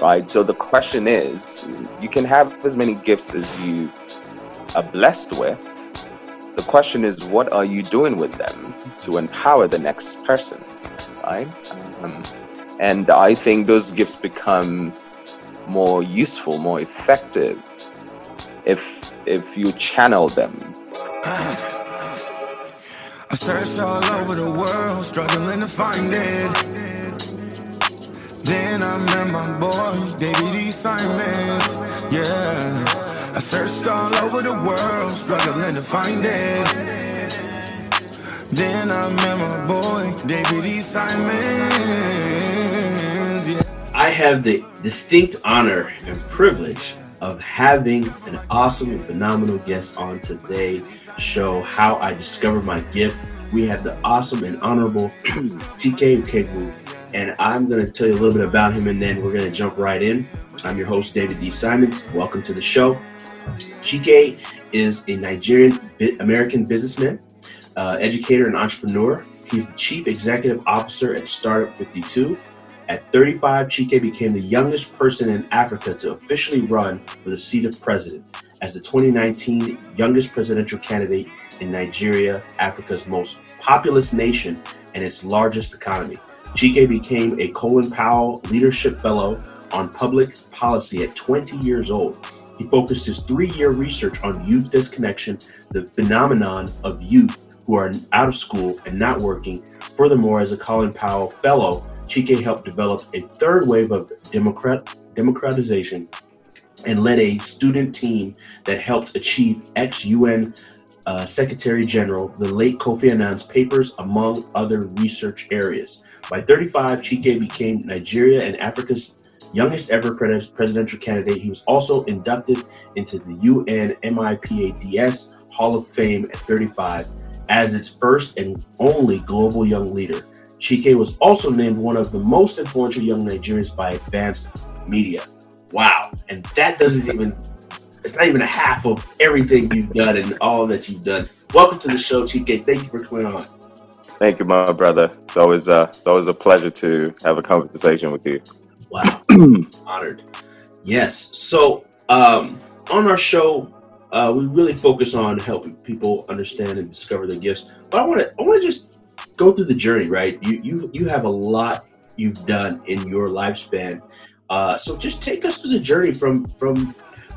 right? So the question is, you can have as many gifts as you are blessed with. The question is, what are you doing with them to empower the next person, right? Um, and I think those gifts become more useful, more effective if if you channel them. I searched all over the world, struggling to find it. Then I met my boy, David E. Simons. Yeah, I searched all over the world, struggling to find it. Then I met my boy, David E. Simons. Yeah. I have the distinct honor and privilege of having an awesome and phenomenal guest on today's show, How I Discovered My Gift. We have the awesome and honorable Chike Ukaegbu, and I'm going to tell you a little bit about him, and then we're going to jump right in. I'm your host, David D. Simons. Welcome to the show. Chike is a Nigerian American businessman, uh, educator, and entrepreneur. He's the chief executive officer at Startup 52, at 35, Chike became the youngest person in Africa to officially run for the seat of president as the 2019 youngest presidential candidate in Nigeria, Africa's most populous nation and its largest economy. Chike became a Colin Powell Leadership Fellow on Public Policy at 20 years old. He focused his three year research on youth disconnection, the phenomenon of youth who are out of school and not working. Furthermore, as a Colin Powell Fellow, Chike helped develop a third wave of democrat, democratization and led a student team that helped achieve ex UN uh, Secretary General, the late Kofi Annan's papers, among other research areas. By 35, Chike became Nigeria and Africa's youngest ever presidential candidate. He was also inducted into the UN MIPADS Hall of Fame at 35 as its first and only global young leader. Chike was also named one of the most influential young Nigerians by Avance Media. Wow. And that doesn't even, it's not even a half of everything you've done and all that you've done. Welcome to the show, Chike. Thank you for coming on. Thank you, my brother. It's always, uh, it's always a pleasure to have a conversation with you. Wow. Honored. Yes. So, um, on our show, uh, we really focus on helping people understand and discover their gifts. But I want to, I want to just go through the journey, right? You you you have a lot you've done in your lifespan. Uh, so just take us through the journey from from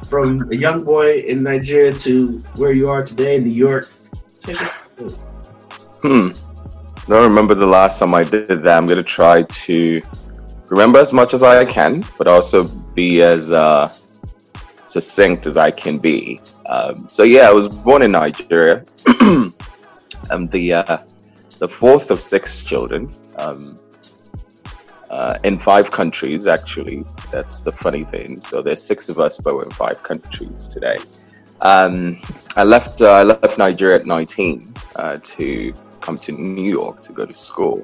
from a young boy in Nigeria to where you are today in New York. Take us through. Hmm. I don't remember the last time I did that. I'm gonna try to remember as much as I can, but also be as uh, succinct as I can be. Um, so yeah, I was born in Nigeria. I'm the uh, the fourth of six children um, uh, in five countries, actually. That's the funny thing. So there's six of us, but we're in five countries today. Um, I left uh, I left Nigeria at 19 uh, to come to New York to go to school,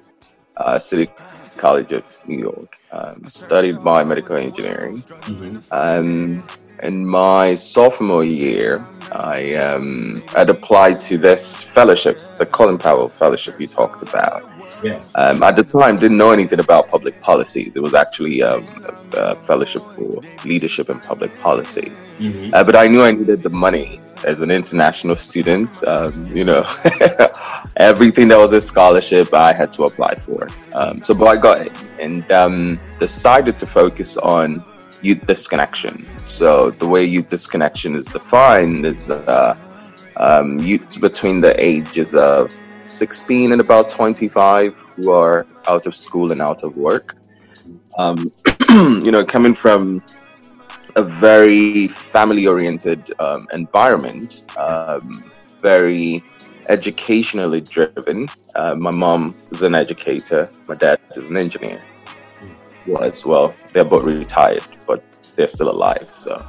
uh, City College of New York. Um, studied biomedical engineering. Mm-hmm. Um, in my sophomore year, I um, had applied to this fellowship, the Colin Powell Fellowship you talked about. Yeah. Um, at the time, didn't know anything about public policies. It was actually um, a, a, fellowship for leadership in public policy. Mm-hmm. Uh, but I knew I needed the money as an international student. Um, you know, everything that was a scholarship, I had to apply for. Um, so, but I got it and um, decided to focus on youth disconnection. So the way youth disconnection is defined is uh, um, youth between the ages of 16 and about 25 who are out of school and out of work. Um, you know, coming from a very family-oriented um, environment, um, very educationally driven. Uh, my mom is an educator. My dad is an engineer was well they're both retired but they're still alive so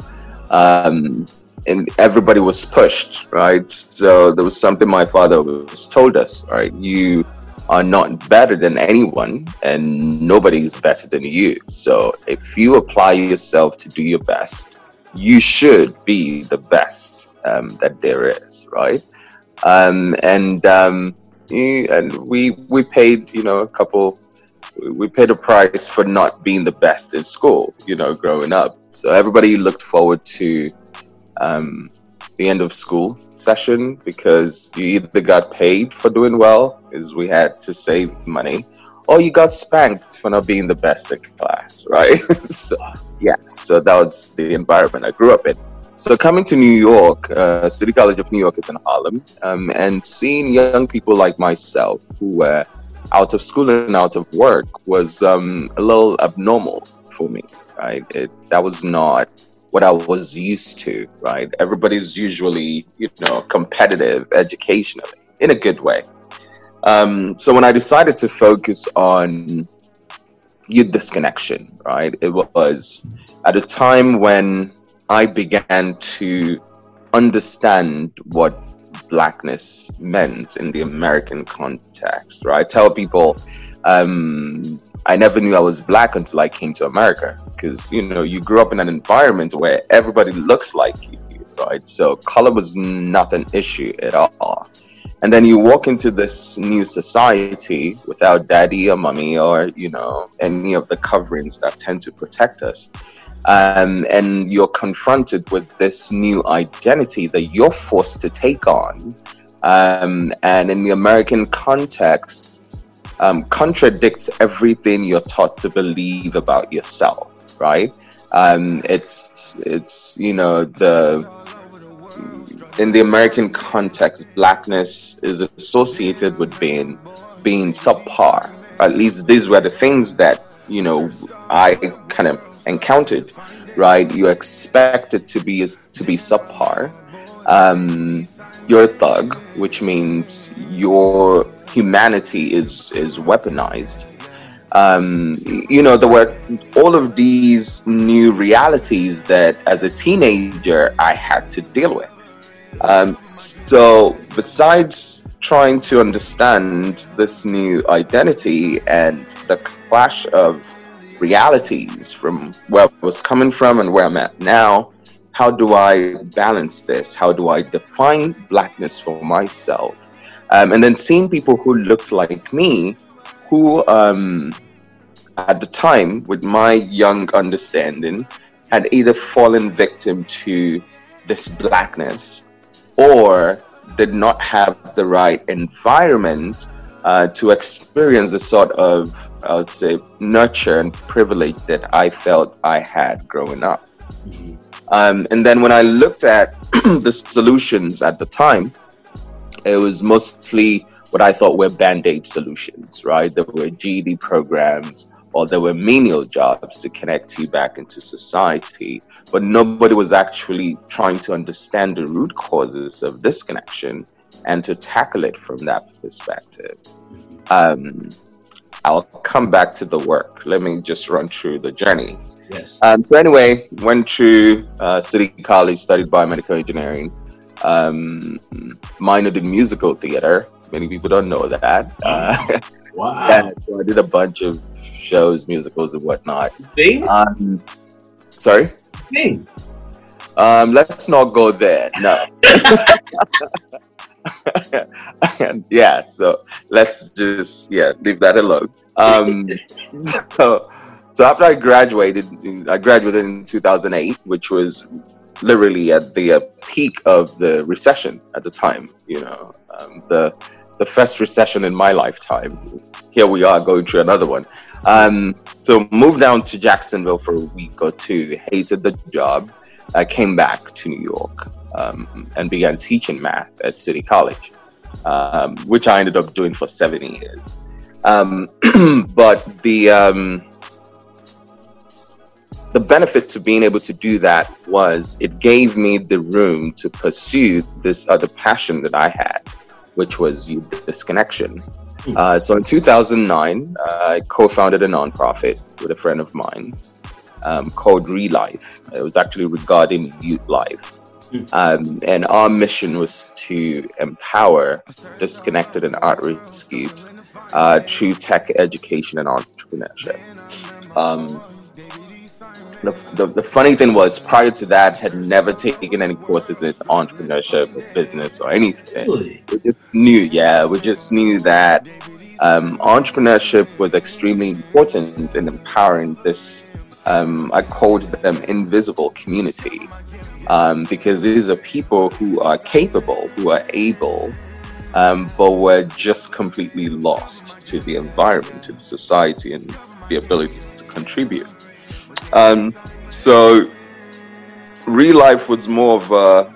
um, and everybody was pushed right? So there was something my father was told us right? You are not better than anyone and nobody's better than you. So if you apply yourself to do your best you should be the best um, that there is right? Um, and um, and we we paid you know a couple we paid a price for not being the best in school, you know, growing up. So everybody looked forward to um, the end of school session because you either got paid for doing well, because we had to save money, or you got spanked for not being the best in class, right? so, yeah, so that was the environment I grew up in. So coming to New York, uh, City College of New York is in Harlem, um, and seeing young people like myself who were out of school and out of work was um, a little abnormal for me, right? It, that was not what I was used to, right? Everybody's usually, you know, competitive educationally in a good way. Um, so when I decided to focus on youth disconnection, right, it was at a time when I began to understand what blackness meant in the American context, right? I tell people um, I never knew I was black until I came to America because you know you grew up in an environment where everybody looks like you, right? So color was not an issue at all. And then you walk into this new society without daddy or mommy or you know any of the coverings that tend to protect us. Um, and you're confronted with this new identity that you're forced to take on. Um, and in the American context, um, contradicts everything you're taught to believe about yourself, right? Um, it's it's you know the in the American context, blackness is associated with being being subpar. At least these were the things that you know I kind of encountered. Right, you expect it to be to be subpar. Um, you're a thug, which means you're humanity is is weaponized. Um, you know, there were all of these new realities that, as a teenager, I had to deal with. Um, so, besides trying to understand this new identity and the clash of realities from where I was coming from and where I'm at now, how do I balance this? How do I define blackness for myself? Um, and then seeing people who looked like me, who um, at the time, with my young understanding, had either fallen victim to this blackness or did not have the right environment uh, to experience the sort of, I would say, nurture and privilege that I felt I had growing up. Mm-hmm. Um, and then when I looked at the solutions at the time, it was mostly what I thought were band aid solutions, right? There were GED programs or there were menial jobs to connect you back into society, but nobody was actually trying to understand the root causes of disconnection and to tackle it from that perspective. Um, I'll come back to the work. Let me just run through the journey. Yes. Um, so anyway, went to uh, City College, studied biomedical engineering um, minored in musical theater. Many people don't know that. Uh, wow. yeah, so I did a bunch of shows, musicals, and whatnot. Sing? Um, sorry? Sing. Um, let's not go there. No. yeah, so let's just yeah leave that alone. Um, so, so after I graduated, I graduated in 2008, which was literally at the uh, peak of the recession at the time. You know, um, the the first recession in my lifetime. Here we are going through another one. Um, so moved down to Jacksonville for a week or two. Hated the job. I came back to New York um, and began teaching math at City College, um, which I ended up doing for seven years. Um, but the um, the benefit to being able to do that was it gave me the room to pursue this other passion that I had, which was this disconnection. Hmm. Uh, so in 2009, uh, I co-founded a nonprofit with a friend of mine um, called Relife. It was actually regarding youth life. Hmm. Um, and our mission was to empower disconnected and at-risk youth uh, through tech education and entrepreneurship. Um, the, the, the, funny thing was prior to that had never taken any courses in entrepreneurship or business or anything really? we just knew yeah we just knew that um, entrepreneurship was extremely important in empowering this. Um, I called them invisible community um, because these are people who are capable, who are able, um, but were just completely lost to the environment, to the society, and the ability to contribute. Um, so, real life was more of a,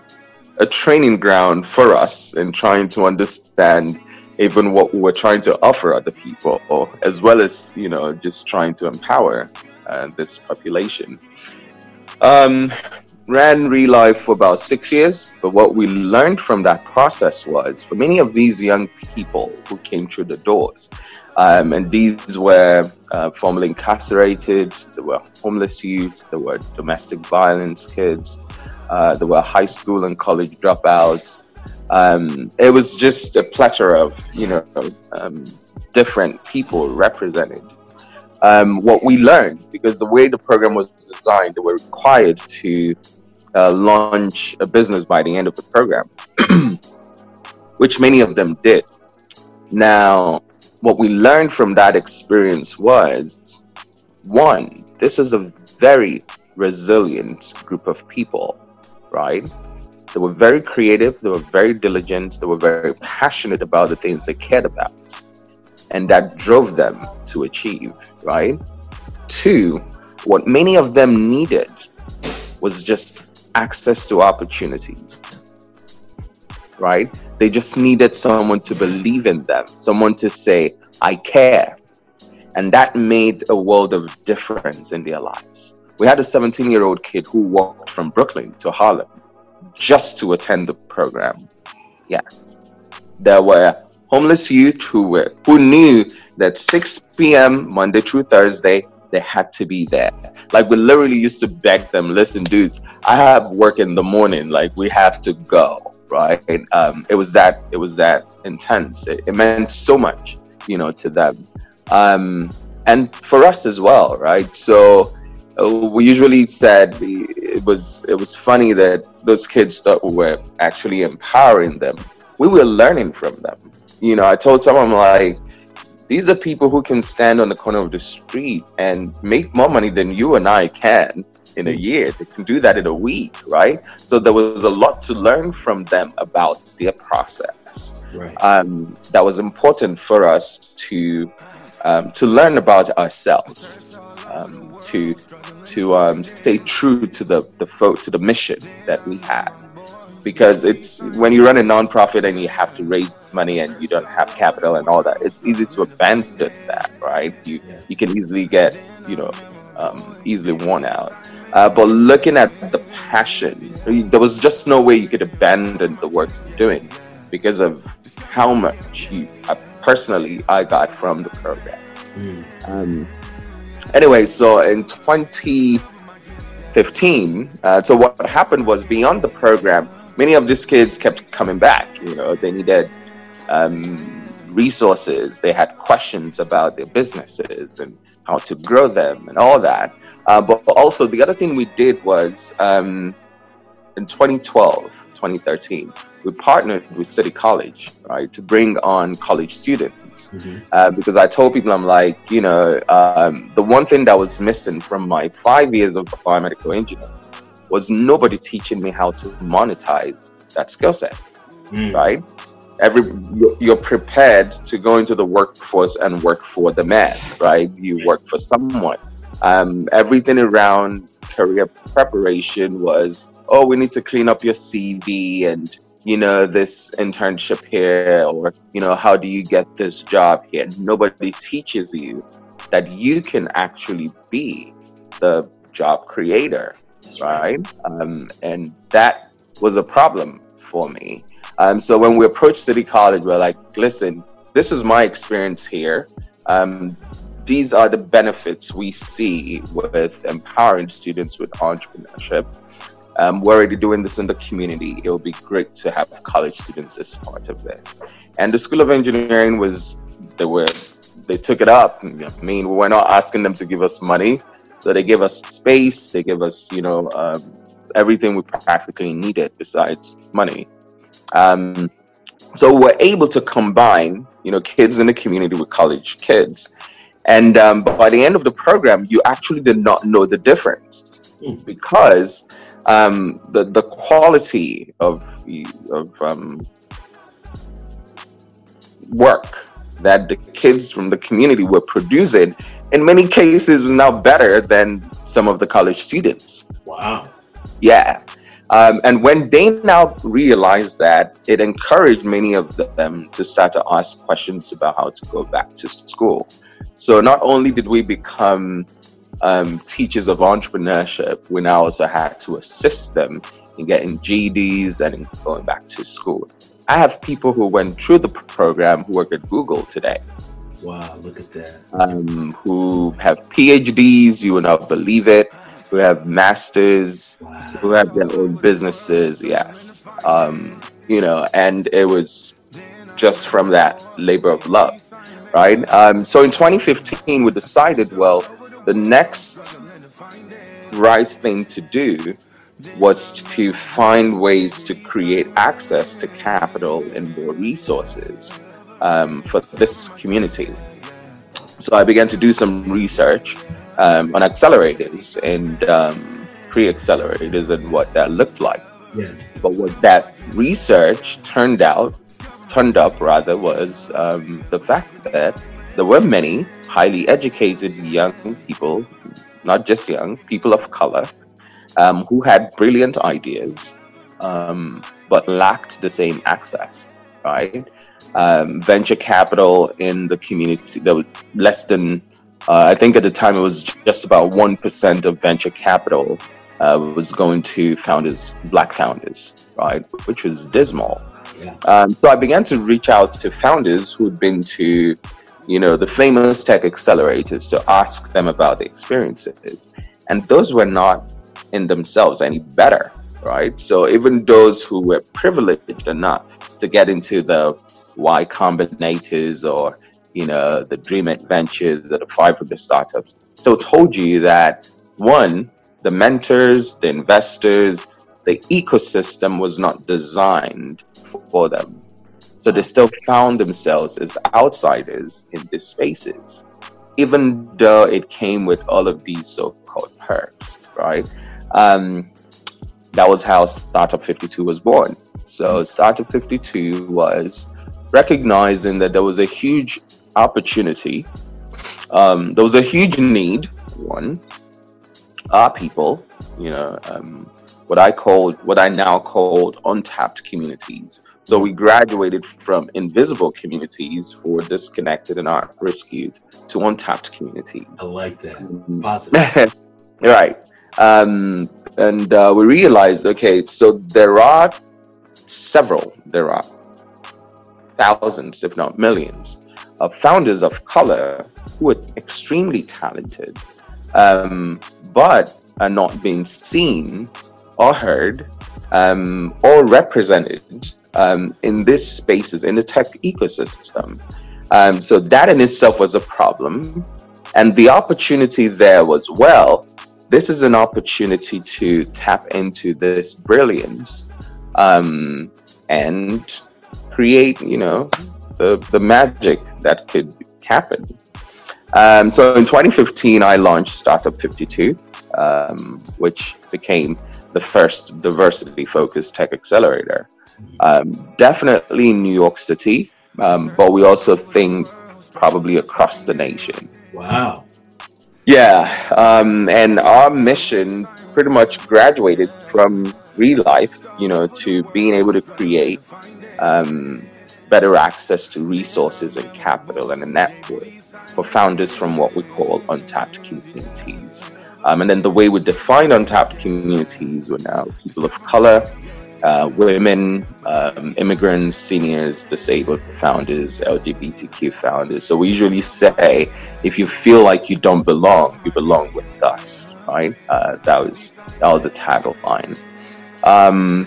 a training ground for us in trying to understand even what we were trying to offer other people, as well as you know just trying to empower uh, this population. Um, ran Real Life for about six years, but what we learned from that process was for many of these young people who came through the doors, um, and these were uh, formerly incarcerated, there were homeless youth, there were domestic violence kids, uh, there were high school and college dropouts. Um, it was just a plethora of, you know, um, different people represented. Um, what we learned, because the way the program was designed, they were required to uh, launch a business by the end of the program, which many of them did. Now, what we learned from that experience was one, this was a very resilient group of people, right? They were very creative, they were very diligent, they were very passionate about the things they cared about. And that drove them to achieve, right? Two, what many of them needed was just access to opportunities. Right? They just needed someone to believe in them, someone to say, I care. And that made a world of difference in their lives. We had a 17 year old kid who walked from Brooklyn to Harlem just to attend the program. Yes. There were homeless youth who were who knew that 6 p.m. Monday through Thursday they had to be there. Like we literally used to beg them, listen, dudes, I have work in the morning. Like we have to go, right? Um, it was that it was that intense. It, it meant so much, you know, to them, um, and for us as well, right? So uh, we usually said it was it was funny that those kids thought we were actually empowering them. We were learning from them. You know, I told someone like these are people who can stand on the corner of the street and make more money than you and I can in a year. They can do that in a week, right? So there was a lot to learn from them about their process. Right. Um, that was important for us to um, to learn about ourselves, um, to to um, stay true to the the fo- to the mission that we had because it's when you run a nonprofit and you have to raise money and you don't have capital and all that it's easy to abandon that right you you can easily get you know um, easily worn out uh, but looking at the passion there was just no way you could abandon the work you're doing because of how much you uh, personally i got from the program mm. um, anyway so in 2015 uh, so what happened was beyond the program many of these kids kept coming back. You know, they needed um, resources. They had questions about their businesses and how to grow them and all that. Uh, but also, the other thing we did was um, in 2012, 2013, we partnered with City College, right, to bring on college students. Mm-hmm. Uh, because I told people, I'm like, you know, um, the one thing that was missing from my five years of biomedical engineering was nobody teaching me how to monetize that skill set, mm. right? Every you're prepared to go into the workforce and work for the man, right? You work for someone. Um, everything around career preparation was, oh, we need to clean up your CV and you know this internship here, or you know how do you get this job here? Nobody teaches you that you can actually be the job creator right? Um, and that was a problem for me. Um, so when we approached City College, we're like, listen, this is my experience here. Um, these are the benefits we see with empowering students with entrepreneurship. Um, we're already doing this in the community. It would be great to have college students as part of this. And the School of Engineering was, they were, they took it up. I mean, we're not asking them to give us money. So they give us space, they give us, you know, um, everything we practically needed besides money. Um, So we're able to combine, you know, kids in the community with college kids. And um, by the end of the program, you actually did not know the difference mm. because um, the the quality of of um, work that the kids from the community were producing in many cases was now better than some of the college students. Wow. Yeah. Um, and when they now realized that, it encouraged many of them to start to ask questions about how to go back to school. So not only did we become um, teachers of entrepreneurship, we now also had to assist them in getting GEDs and in going back to school. I have people who went through the program who work at Google today. Wow, look at that. Um, who have PhDs, you will not believe it, who have masters, wow. who have their own businesses, yes. Um, you know, and it was just from that labor of love, right? Um, so in 2015, we decided, well, the next right thing to do was to find ways to create access to capital and more resources um, for this community. So I began to do some research um, on accelerators and um, pre-accelerators and what that looked like. Yeah. But what that research turned out, turned up rather, was um, the fact that there were many highly educated young people, not just young, people of color, um, who had brilliant ideas, um, but lacked the same access, right? Um, venture capital in the community, there was less than, uh, I think at the time it was just about 1% of venture capital uh, was going to founders, black founders, right? Which was dismal. Um, so I began to reach out to founders who'd been to, you know, the famous tech accelerators to ask them about the experiences. And those were not in themselves any better, right? So even those who were privileged enough to get into the Y Combinators or you know the Dreamit Ventures or the five of the startups still told you that one, the mentors, the investors, the ecosystem was not designed for them. So they still found themselves as outsiders in these spaces, even though it came with all of these so-called perks, right? Um, that was how Startup 52 was born. So Startup 52 was recognizing that there was a huge opportunity, um, there was a huge need. One, our people, you know, um, what I called, what I now called untapped communities. So we graduated from invisible communities for disconnected and art rescued to untapped communities. I like that. Mm-hmm. Positive. right. Um, and uh, we realized, okay, so there are several, there are thousands, if not millions, of founders of color who are extremely talented, um, but are not being seen or heard um, or represented um, in these spaces in the tech ecosystem. Um, so that in itself was a problem. And the opportunity there was well, this is an opportunity to tap into this brilliance um, and create, you know, the, the magic that could happen. Um, so in 2015, I launched Startup 52, um, which became the first diversity focused tech accelerator. Um, definitely in New York City, um, but we also think probably across the nation. Wow. Yeah, um, and our mission pretty much graduated from real life, you know, to being able to create um, better access to resources and capital and a network for founders from what we call untapped communities. Um, and then the way we define untapped communities were now people of color, uh, women, um, immigrants, seniors, disabled founders, LGBTQ founders. So we usually say, if you feel like you don't belong, you belong with us, right? Uh, that was that was a tagline, um,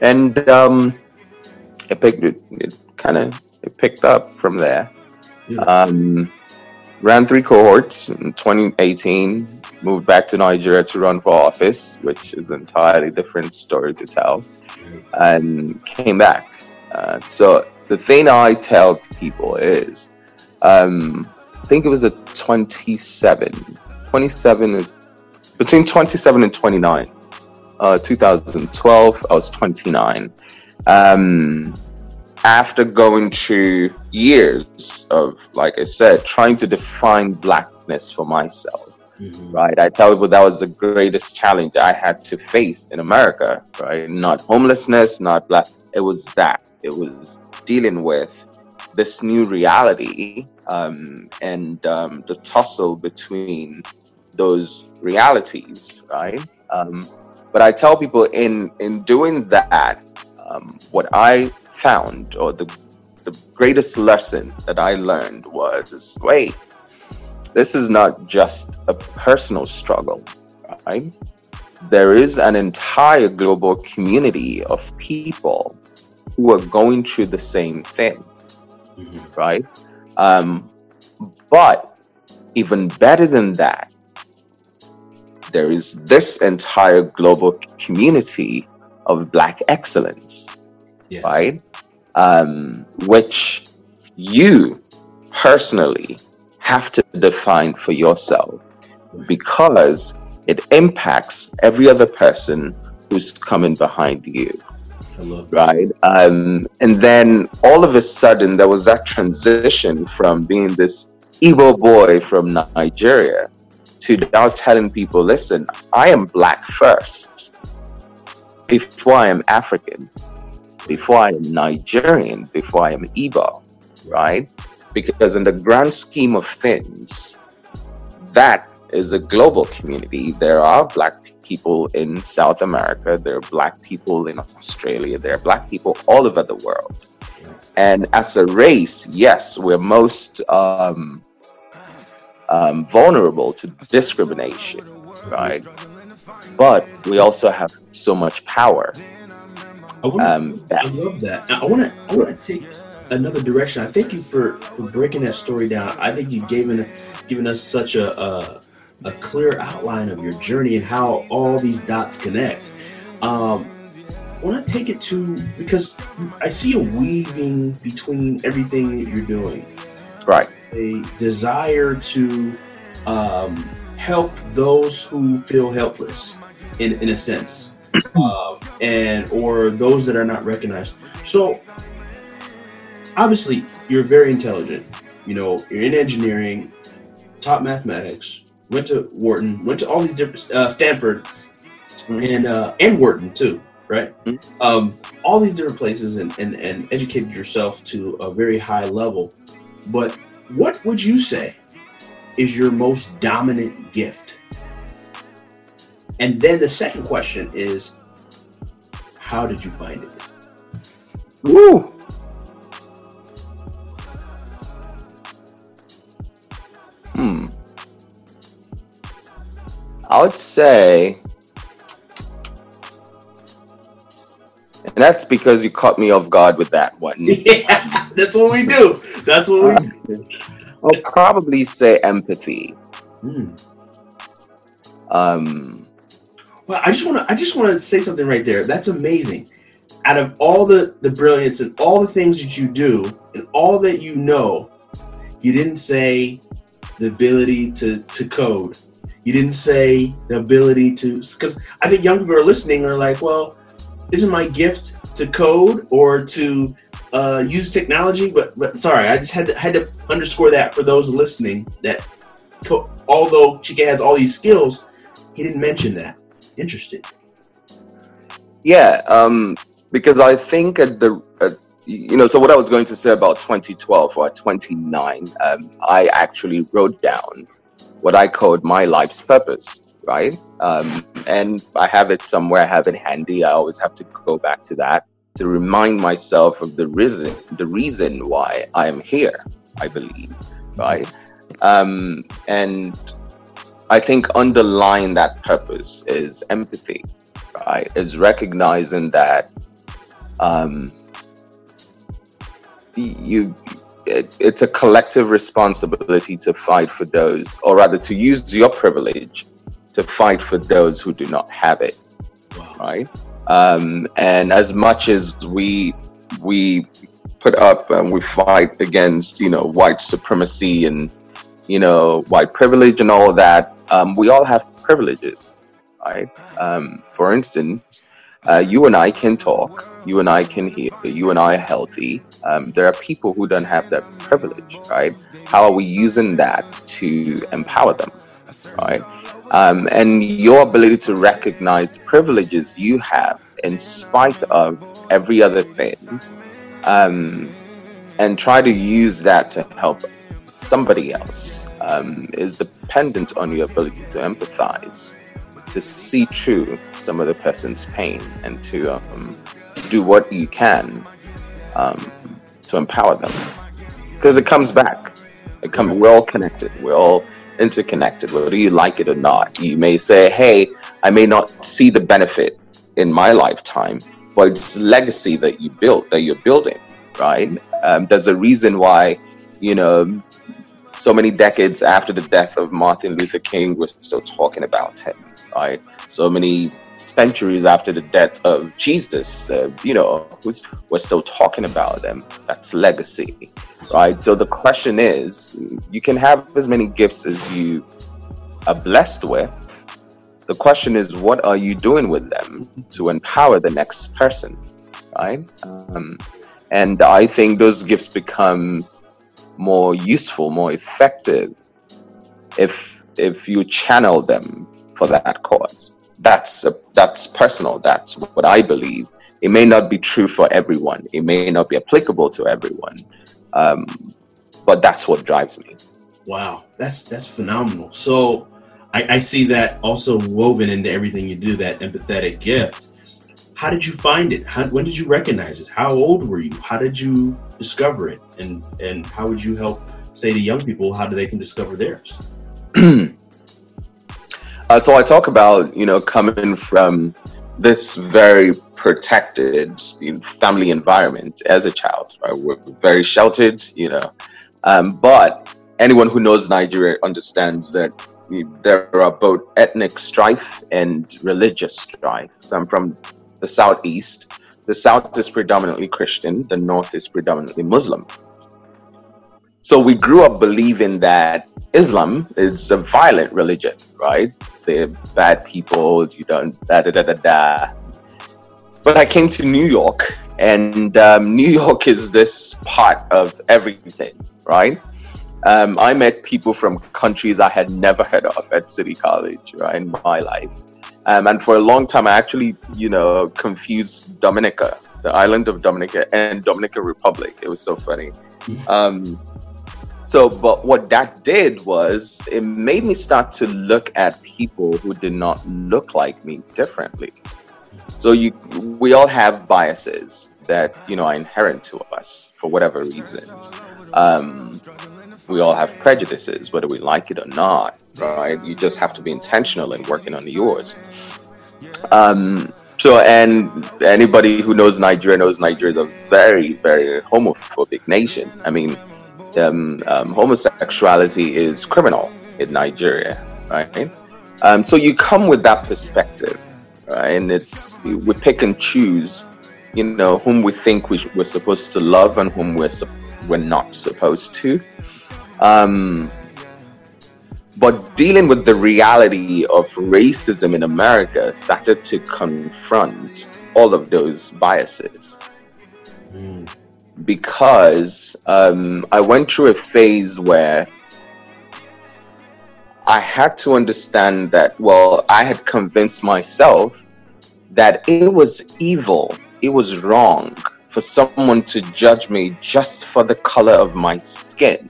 and um, it picked it, it kind of it picked up from there. Yeah. Um, ran three cohorts in 2018 moved back to nigeria to run for office which is an entirely different story to tell and came back Uh, so the thing I tell people is, um, I think it was a 27, 27, between 27 and 29. Uh, 2012, I was 29. Um, after going through years of, like I said, trying to define blackness for myself, Mm-hmm. right? I tell people that was the greatest challenge I had to face in America, right? Not homelessness, not black. It was that. It was dealing with this new reality um, and um, the tussle between those realities, right? Um, but I tell people in in doing that, um, what I found or the the greatest lesson that I learned was wait, this is not just a personal struggle, right? There is an entire global community of people who are going through the same thing, mm-hmm. right? Um, but even better than that, there is this entire global community of Black excellence, yes. right? Um, which you personally have to define for yourself because it impacts every other person who's coming behind you. Right. Um, and then all of a sudden, there was that transition from being this Igbo boy from Nigeria to now telling people, listen, I am black first before I am African, before I am Nigerian, before I am Igbo, right? Because in the grand scheme of things, that is a global community. There are black people in South America, there are black people in Australia, there are black people all over the world. And as a race, yes, we're most um, um, vulnerable to discrimination, right? But we also have so much power. I, wanna, um, I love that. I want to. I want to take another direction. I thank you for, for breaking that story down. I think you've given given us such a, a, a clear outline of your journey and how all these dots connect. Um, I want to take it to because I see a weaving between everything that you're doing. Right. A desire to um, help those who feel helpless, in in a sense, um, and or those that are not recognized. So obviously you're very intelligent. You know, you're in engineering, taught mathematics, went to Wharton, went to all these different uh, Stanford, and uh, and Wharton too, right? Mm-hmm. Um, all these different places, and, and and educated yourself to a very high level. But what would you say is your most dominant gift? And then the second question is, how did you find it? Woo! I would say, and that's because you caught me off guard with that one. Yeah, that's what we do. That's what we do. I'll probably say empathy. Hmm. Um. Well, I just want to. I just want to say something right there. That's amazing. Out of all the the brilliance and all the things that you do and all that you know, you didn't say the ability to to code. You didn't say the ability to because I think young people are listening are like, well, isn't my gift to code or to uh, use technology? But but sorry, I just had to had to underscore that for those listening that co- although Chike has all these skills, he didn't mention that. Interesting. Yeah, um, because I think at the at you know, so what I was going to say about 2012 or 29, um, I actually wrote down what I called my life's purpose, right? Um, and I have it somewhere, I have it handy. I always have to go back to that to remind myself of the reason, the reason why I am here, I believe, right? Um, and I think underlying that purpose is empathy, right? Is recognizing that um, you it, it's a collective responsibility to fight for those, or rather, to use your privilege to fight for those who do not have it. Wow. Right. Um, and as much as we we put up and we fight against, you know, white supremacy and, you know, white privilege and all that, um, we all have privileges, right? Um, for instance, uh, you and I can talk, you and I can hear, you and I are healthy. Um, there are people who don't have that privilege, right? How are we using that to empower them, right? Um, and your ability to recognize the privileges you have in spite of every other thing um, and try to use that to help somebody else um, is dependent on your ability to empathize, to see through some of the person's pain, and to um, do what you can um, to empower them. Because it comes back. It come, we're all connected. We're all interconnected, whether you like it or not. You may say, hey, I may not see the benefit in my lifetime, but it's legacy that you built, that you're building, right? Um, there's a reason why, you know, so many decades after the death of Martin Luther King, we're still talking about him, right? So many centuries after the death of Jesus, uh, you know, we're still talking about them. That's legacy, right? So the question is, you can have as many gifts as you are blessed with, the question is, what are you doing with them to empower the next person, right? Um, and I think those gifts become more useful, more effective if if you channel them for that cause. That's a, that's personal. That's what I believe. It may not be true for everyone. It may not be applicable to everyone, um, but that's what drives me. Wow, that's that's phenomenal. So I, I see that also woven into everything you do, that empathetic gift. How did you find it? How, when did you recognize it? How old were you? How did you discover it? And and how would you help say to young people how do they can discover theirs? uh, so I talk about you know coming from this very protected family environment as a child. Right? We're very sheltered, you know, um, but anyone who knows Nigeria understands that there are both ethnic strife and religious strife. So I'm from the southeast. The south is predominantly Christian, the north is predominantly Muslim. So we grew up believing that Islam is a violent religion, right? They're bad people, you don't da da da da da. But I came to New York, and um, New York is this part of everything, right? Um, I met people from countries I had never heard of at City College, right, in my life. Um, and for a long time, I actually, you know, confused Dominica, the island of Dominica, and Dominican Republic. It was so funny. Um, so, but what that did was it made me start to look at people who did not look like me differently. So you, we all have biases that you know are inherent to us for whatever reasons. Um, we all have prejudices, whether we like it or not, right? You just have to be intentional in working on yours. Um, so, and anybody who knows Nigeria knows Nigeria is a very, very homophobic nation. I mean, um, um, homosexuality is criminal in Nigeria, right? Um, so you come with that perspective, right? And it's we pick and choose, you know, whom we think we we're supposed to love and whom we're we're not supposed to. Um, but dealing with the reality of racism in America started to confront all of those biases. Mm. Because um, I went through a phase where I had to understand that, well, I had convinced myself that it was evil, it was wrong for someone to judge me just for the color of my skin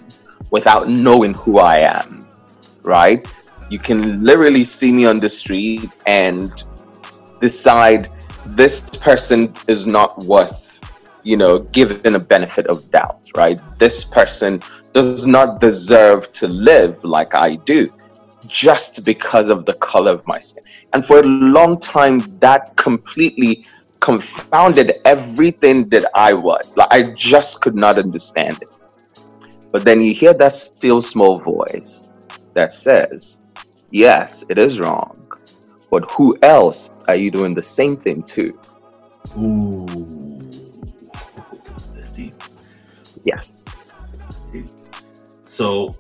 without knowing who I am, right? You can literally see me on the street and decide this person is not worth, you know, given a benefit of doubt, right? This person does not deserve to live like I do just because of the color of my skin. And for a long time, that completely confounded everything that I was. Like I just could not understand it. But then you hear that still small voice that says, Yes, it is wrong. But who else are you doing the same thing to? Ooh. Yes. So,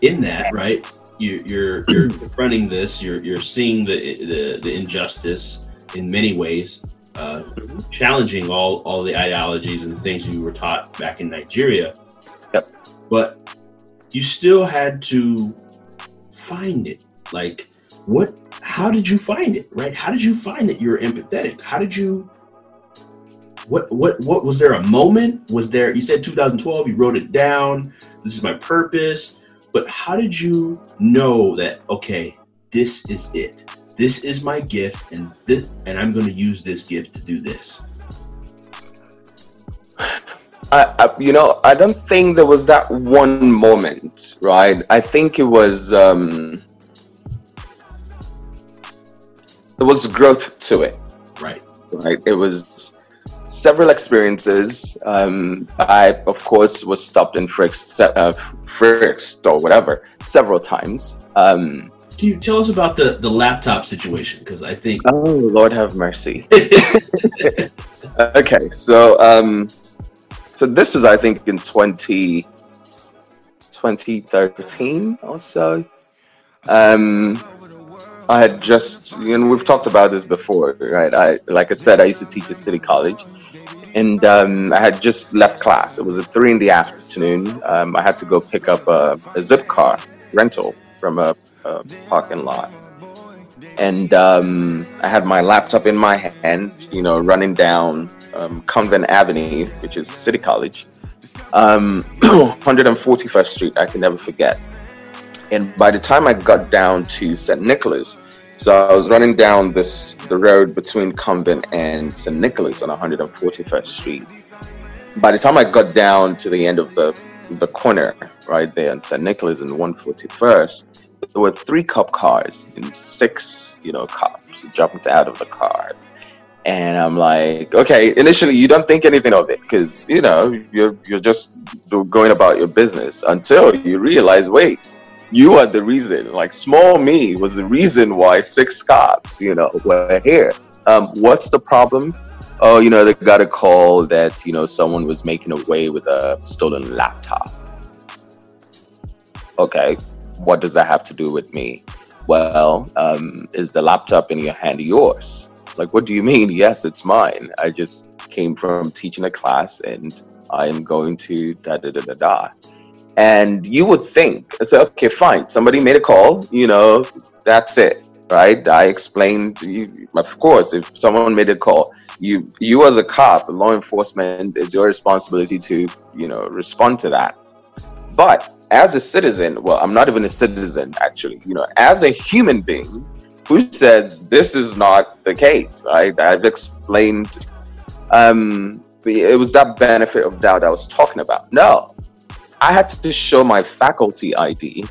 in that, right, you, you're you're confronting this. You're you're seeing the the, the injustice in many ways, uh, challenging all all the ideologies and things you were taught back in Nigeria. Yep. But you still had to find it. Like, what? How did you find it? Right? How did you find that you were empathetic? How did you? What what what was there a moment? Was there? You said 2012. You wrote it down. This is my purpose. But how did you know that? Okay, this is it. This is my gift, and this, and I'm going to use this gift to do this. I, I, you know, I don't think there was that one moment, right? I think it was um, there was growth to it, Right. right? It was several experiences. Um, I, of course, was stopped and frisked, uh, frisked or whatever several times. Um, Can you tell us about the the laptop situation? Because I think oh, Lord have mercy. okay, so um, so this was, I think, in 20, 2013 or so. Um, I had just, know, we've talked about this before, right? I, like I said, I used to teach at City College, and um, I had just left class. It was at three in the afternoon. Um, I had to go pick up a, a zip car rental from a, a parking lot, and um, I had my laptop in my hand, you know, running down um, Convent Avenue, which is City College, um, 141st Street. I can never forget. And by the time I got down to St. Nicholas, so I was running down this the road between Convent and St. Nicholas on 141st Street. By the time I got down to the end of the the corner right there in St. Nicholas and 141st, there were three cop cars and six, you know, cops jumped out of the car. And I'm like, okay, initially you don't think anything of it because you know you're you're just going about your business until you realize, wait, you are the reason. Like small me was the reason why six cops, you know, were here. Um, what's the problem? Oh, you know, they got a call that you know someone was making away with a stolen laptop. Okay, what does that have to do with me? Well, um, is the laptop in your hand yours? Like, what do you mean? Yes, it's mine. I just came from teaching a class and I am going to da da da da da. And you would think, okay, fine. Somebody made a call, you know, that's it, right? I explained, you, of course, if someone made a call, you you as a cop, law enforcement, is your responsibility to, you know, respond to that. But as a citizen, well, I'm not even a citizen actually, you know, as a human being who says this is not the case, right? I've explained um it was that benefit of doubt I was talking about. No, I had to show my faculty ID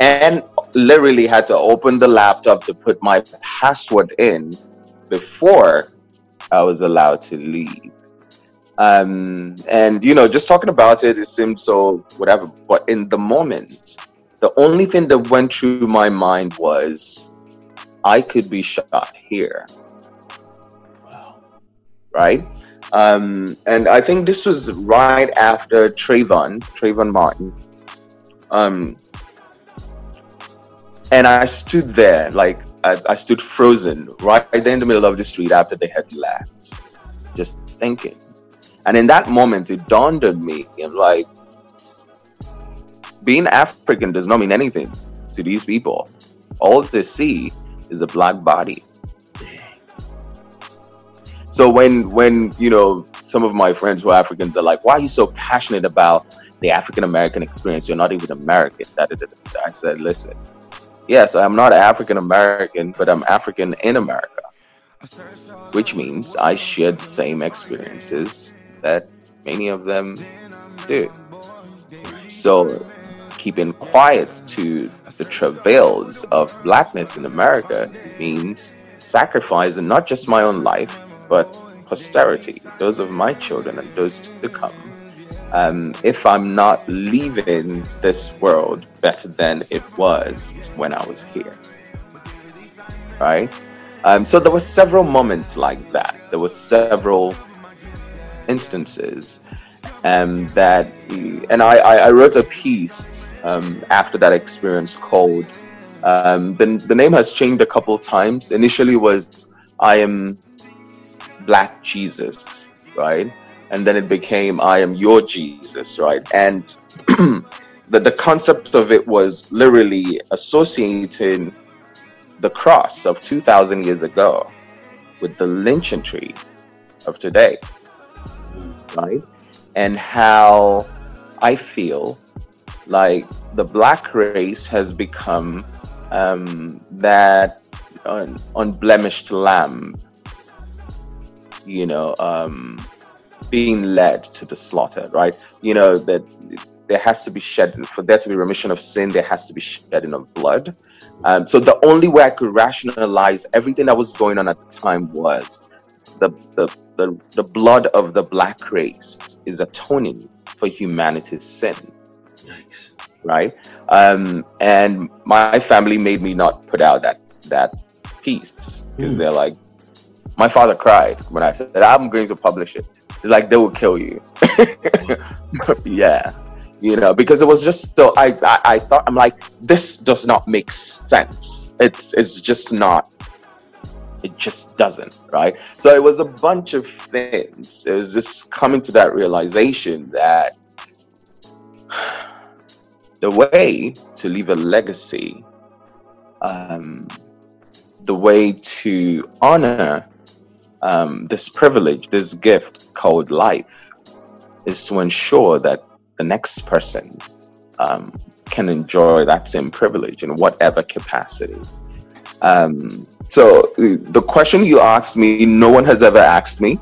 and literally had to open the laptop to put my password in before I was allowed to leave. Um, and you know, just talking about it, it seemed so whatever. But in the moment, the only thing that went through my mind was, I could be shot here. wow. right? Um, and I think this was right after Trayvon, Trayvon Martin. Um, and I stood there, like I, I stood frozen right there in the middle of the street after they had left, just thinking. And in that moment, it dawned on me, I'm like, being African does not mean anything to these people. All they see is a black body. So when when you know some of my friends who are Africans are like, "Why are you so passionate about the African American experience? You're not even American." I said, "Listen, yes, I'm not African American, but I'm African in America, which means I share the same experiences that many of them do. So keeping quiet to the travails of blackness in America means sacrificing not just my own life, but posterity, those of my children and those to come. Um, if I'm not leaving this world better than it was when I was here, right? Um, so there were several moments like that. There were several instances, um, that, and I, I wrote a piece um, after that experience called, um, the, the name has changed a couple times. Initially was I am Black Jesus, right? And then it became I am your Jesus, right? And the, the concept of it was literally associating the cross of 2,000 years ago with the lynching tree of today, right? And how I feel like the black race has become um, that un- unblemished lamb, you know, um, being led to the slaughter, right? You know, that there has to be shed for there to be remission of sin, there has to be shedding of blood. Um, so the only way I could rationalize everything that was going on at the time was the the the, the blood of the black race is atoning for humanity's sin. Nice. Right? Um, and my family made me not put out that that piece because mm. they're like, my father cried when I said I'm going to publish it. It's like they will kill you. yeah you know because it was just so I, I i thought i'm like this does not make sense it's it's just not it just doesn't right so it was a bunch of things it was just coming to that realization that the way to leave a legacy um, the way to honor um, this privilege this gift called life is to ensure that the next person um, can enjoy that same privilege in whatever capacity. Um, so the question you asked me, no one has ever asked me.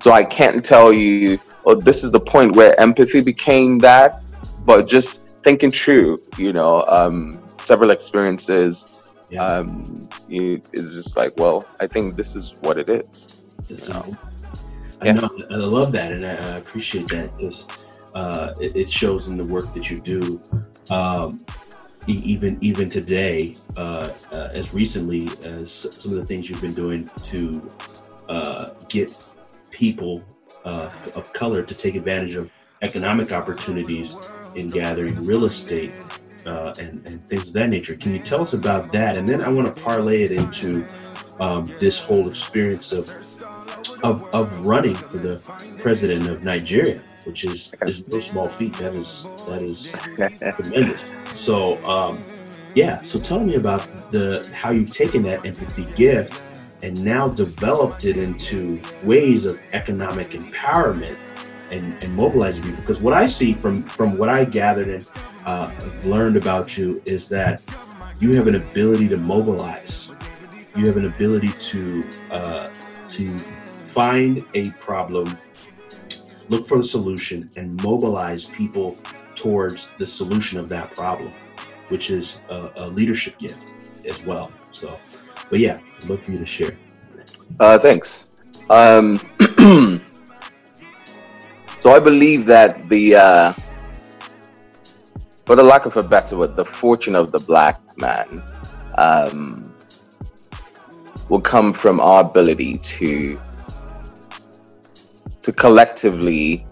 So I can't tell you, oh, this is the point where empathy became that. But just thinking through, you know, um, several experiences, yeah. um, you, is just like, well, I think this is what it is. You know? I know, I love that, and I, I appreciate that because uh, it, it, shows in the work that you do. Um, even even today, uh, uh, as recently as some of the things you've been doing to uh, get people uh, of color to take advantage of economic opportunities in gathering real estate uh, and, and things of that nature. Can you tell us about that? And then I want to parlay it into um, this whole experience of, of of running for the president of Nigeria which is is no small feat. That is that is tremendous. So um, yeah, so tell me about the how you've taken that empathy gift and now developed it into ways of economic empowerment and, and mobilizing people. Because what I see from from what I gathered and uh, learned about you is that you have an ability to mobilize. You have an ability to uh, to find a problem look for the solution and mobilize people towards the solution of that problem, which is a, a leadership gift as well. So, but yeah, I'd love for you to share. Uh, thanks. Um, so I believe that the, uh, for the lack of a better word, the fortune of the black man um, will come from our ability to to collectively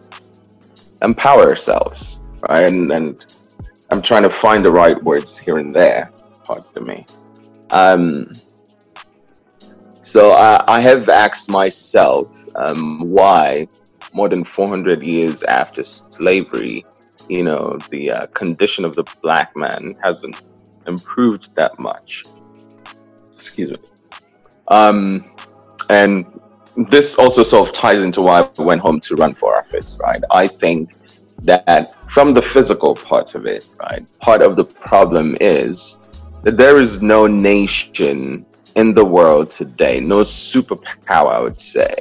empower ourselves, right? And, and I'm trying to find the right words here and there, pardon me. Um, so I, I, have asked myself um, why, more than 400 years after slavery, you know, the uh, condition of the black man hasn't improved that much. Excuse me. Um, and this also sort of ties into why I went home to run for office, right? I think that from the physical part of it, right, part of the problem is that there is no nation in the world today, no superpower, I would say,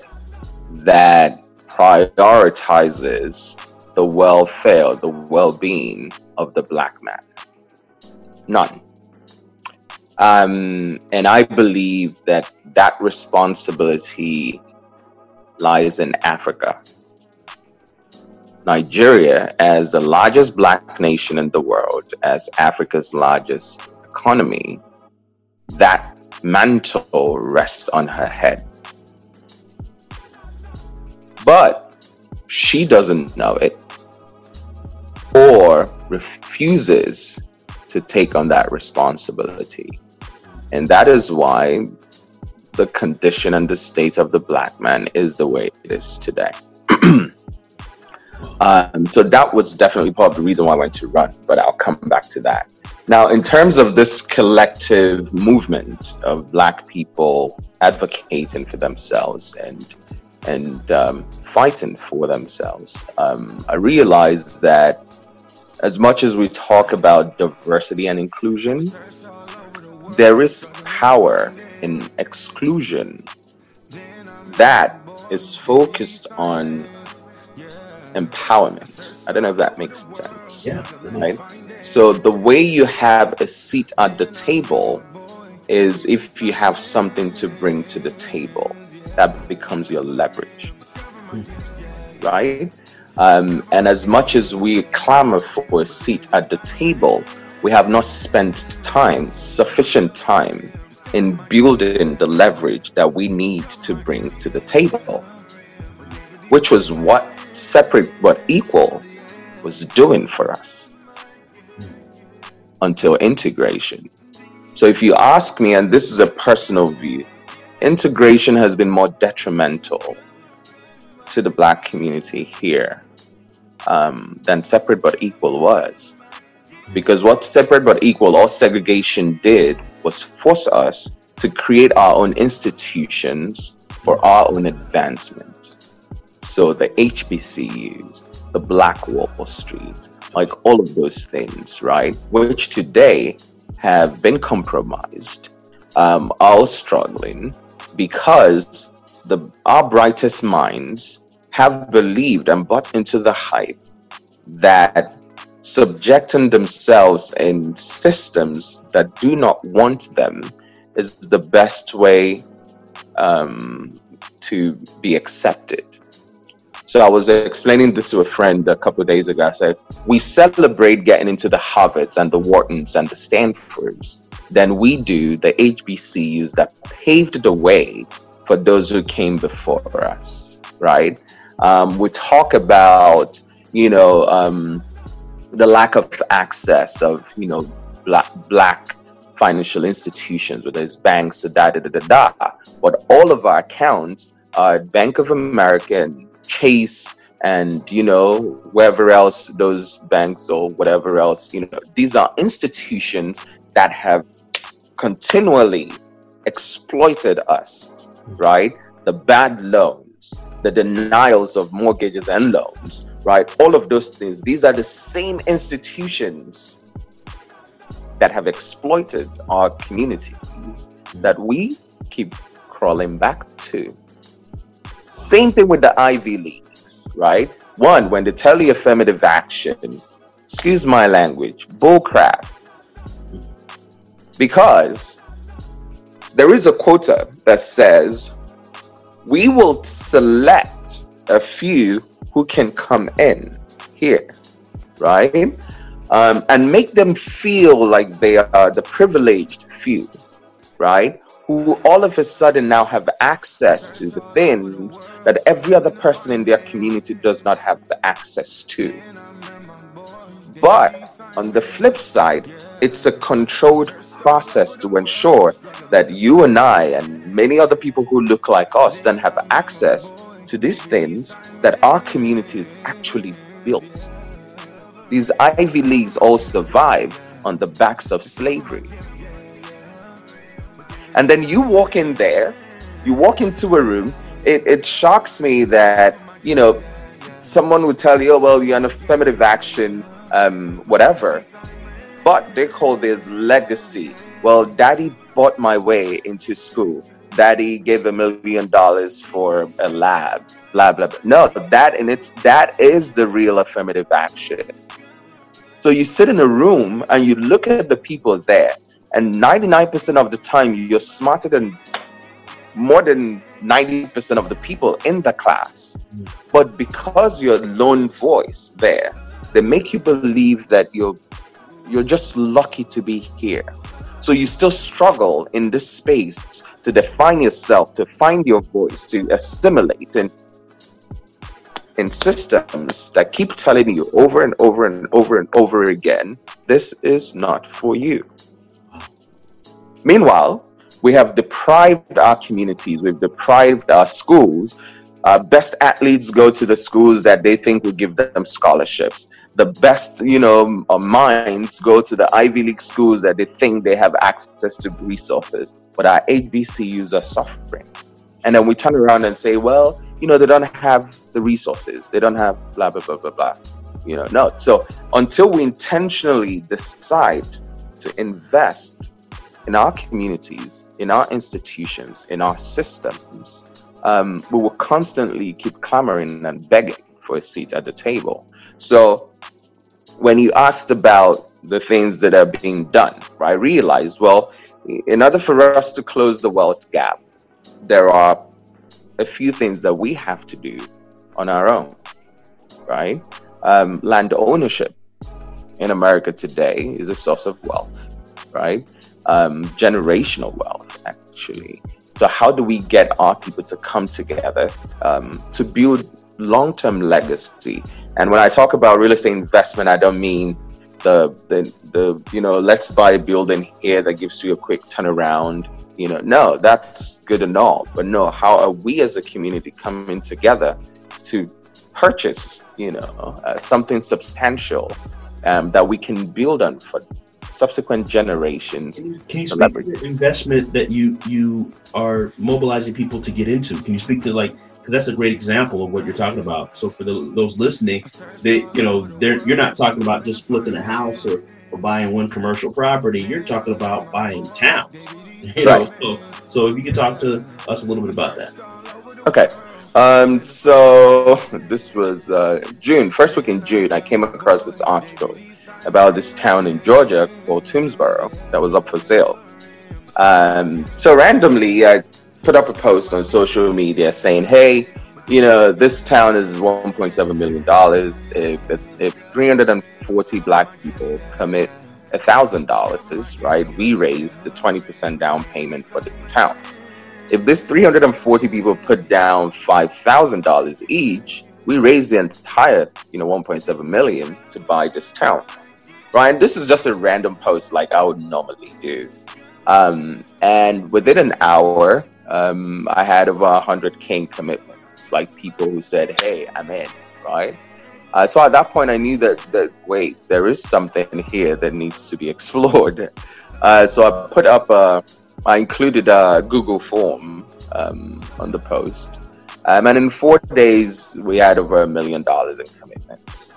that prioritizes the welfare, the well being of the black man. None. Um, and I believe that that responsibility lies in Africa. Nigeria, as the largest black nation in the world, as Africa's largest economy, that mantle rests on her head. But she doesn't know it. or refuses to take on that responsibility. And that is why the condition and the state of the black man is the way it is today. um, so that was definitely part of the reason why I went to run, but I'll come back to that. Now, in terms of this collective movement of black people advocating for themselves and and um, fighting for themselves, um, I realized that as much as we talk about diversity and inclusion, there is power in exclusion that is focused on empowerment. I don't know if that makes sense. Yeah. Right? So the way you have a seat at the table is if you have something to bring to the table. That becomes your leverage. Right? Um, and as much as we clamor for a seat at the table, we have not spent time, sufficient time, in building the leverage that we need to bring to the table, which was what separate but equal was doing for us until integration. So, if you ask me, and this is a personal view, integration has been more detrimental to the black community here um, than separate but equal was. Because what separate but equal or segregation did was force us to create our own institutions for our own advancement. So the HBCUs, the Black Wall Street, like all of those things, right? Which today have been compromised, um, are struggling because the our brightest minds have believed and bought into the hype that subjecting themselves in systems that do not want them is the best way um, to be accepted. So I was explaining this to a friend a couple of days ago. I said, we celebrate getting into the Harvards and the Whartons and the Stanfords than we do the HBCUs that paved the way for those who came before us, right? Um, we talk about, you know, um, the lack of access of, you know, black, black financial institutions, whether it's banks or da da da da da. But all of our accounts are Bank of America and Chase and you know wherever else those banks or whatever else you know these are institutions that have continually exploited us right the bad loans the denials of mortgages and loans, right? All of those things, these are the same institutions that have exploited our communities that we keep crawling back to. Same thing with the Ivy Leagues, right? One, when they tell you affirmative action, excuse my language, bullcrap. Because there is a quota that says we will select a few who can come in here, right? Um, and make them feel like they are the privileged few, right? Who all of a sudden now have access to the things that every other person in their community does not have the access to. But on the flip side, it's a controlled process to ensure that you and I and many other people who look like us then have access to these things that our communities actually built. These Ivy Leagues all survive on the backs of slavery. And then you walk in there, you walk into a room, it, it shocks me that, you know, someone would tell you, oh, well, you're an affirmative action, um, whatever but they call this legacy. Well, daddy bought my way into school. Daddy gave a million dollars for a lab, blah, blah, blah. No, that and it's that is the real affirmative action. So you sit in a room and you look at the people there, and 99% of the time you're smarter than more than 90% of the people in the class. But because you're lone voice there, they make you believe that you're you're just lucky to be here. So you still struggle in this space to define yourself, to find your voice, to assimilate. And in systems that keep telling you over and over and over and over again, this is not for you. Meanwhile, we have deprived our communities, we've deprived our schools. Uh, best athletes go to the schools that they think will give them scholarships. The best, you know, uh, minds go to the Ivy League schools that they think they have access to resources. But our HBCUs are suffering. And then we turn around and say, well, you know, they don't have the resources. They don't have blah, blah, blah, blah, blah. You know, no. So until we intentionally decide to invest in our communities, in our institutions, in our systems, um, we will constantly keep clamoring and begging for a seat at the table. So when you asked about the things that are being done, I realized, well, in order for us to close the wealth gap, there are a few things that we have to do on our own, right? Um, land ownership in America today is a source of wealth, right? Um, generational wealth, actually. So, how do we get our people to come together um, to build long term legacy? And when I talk about real estate investment, I don't mean the, the, the, you know, let's buy a building here that gives you a quick turnaround you know. No that's good and all but no how are we as a community coming together to purchase you know uh, something substantial um, that we can build on for subsequent generations? Can you, can you speak to the investment that you you are mobilizing people to get into? Can you speak to like because that's a great example of what you're talking about so for the, those listening they you know they're you're not talking about just flipping a house or, or buying one commercial property you're talking about buying towns You right. Know, so, so if you could talk to us a little bit about that. Okay. Um, so this was uh, June, first week in June, I came across this article about this town in Georgia called Toomsboro that was up for sale. Um, so randomly, I put up a post on social media saying, "Hey, you know, this town is 1.7 million dollars. If, if, if 340 black people commit thousand dollars, right? We raise the 20% down payment for the town. If this 340 people put down five thousand dollars each, we raise the entire, you know, 1.7 million to buy this town. Ryan, this is just a random post like I would normally do. Um, and within an hour, um, I had over 100 King commitments, like people who said, Hey, I'm in, right? Uh, so at that point, I knew that that wait, there is something here that needs to be explored. Uh, so I put up, a, I included a Google form um, on the post, um, and in four days we had over a million dollars in commitments.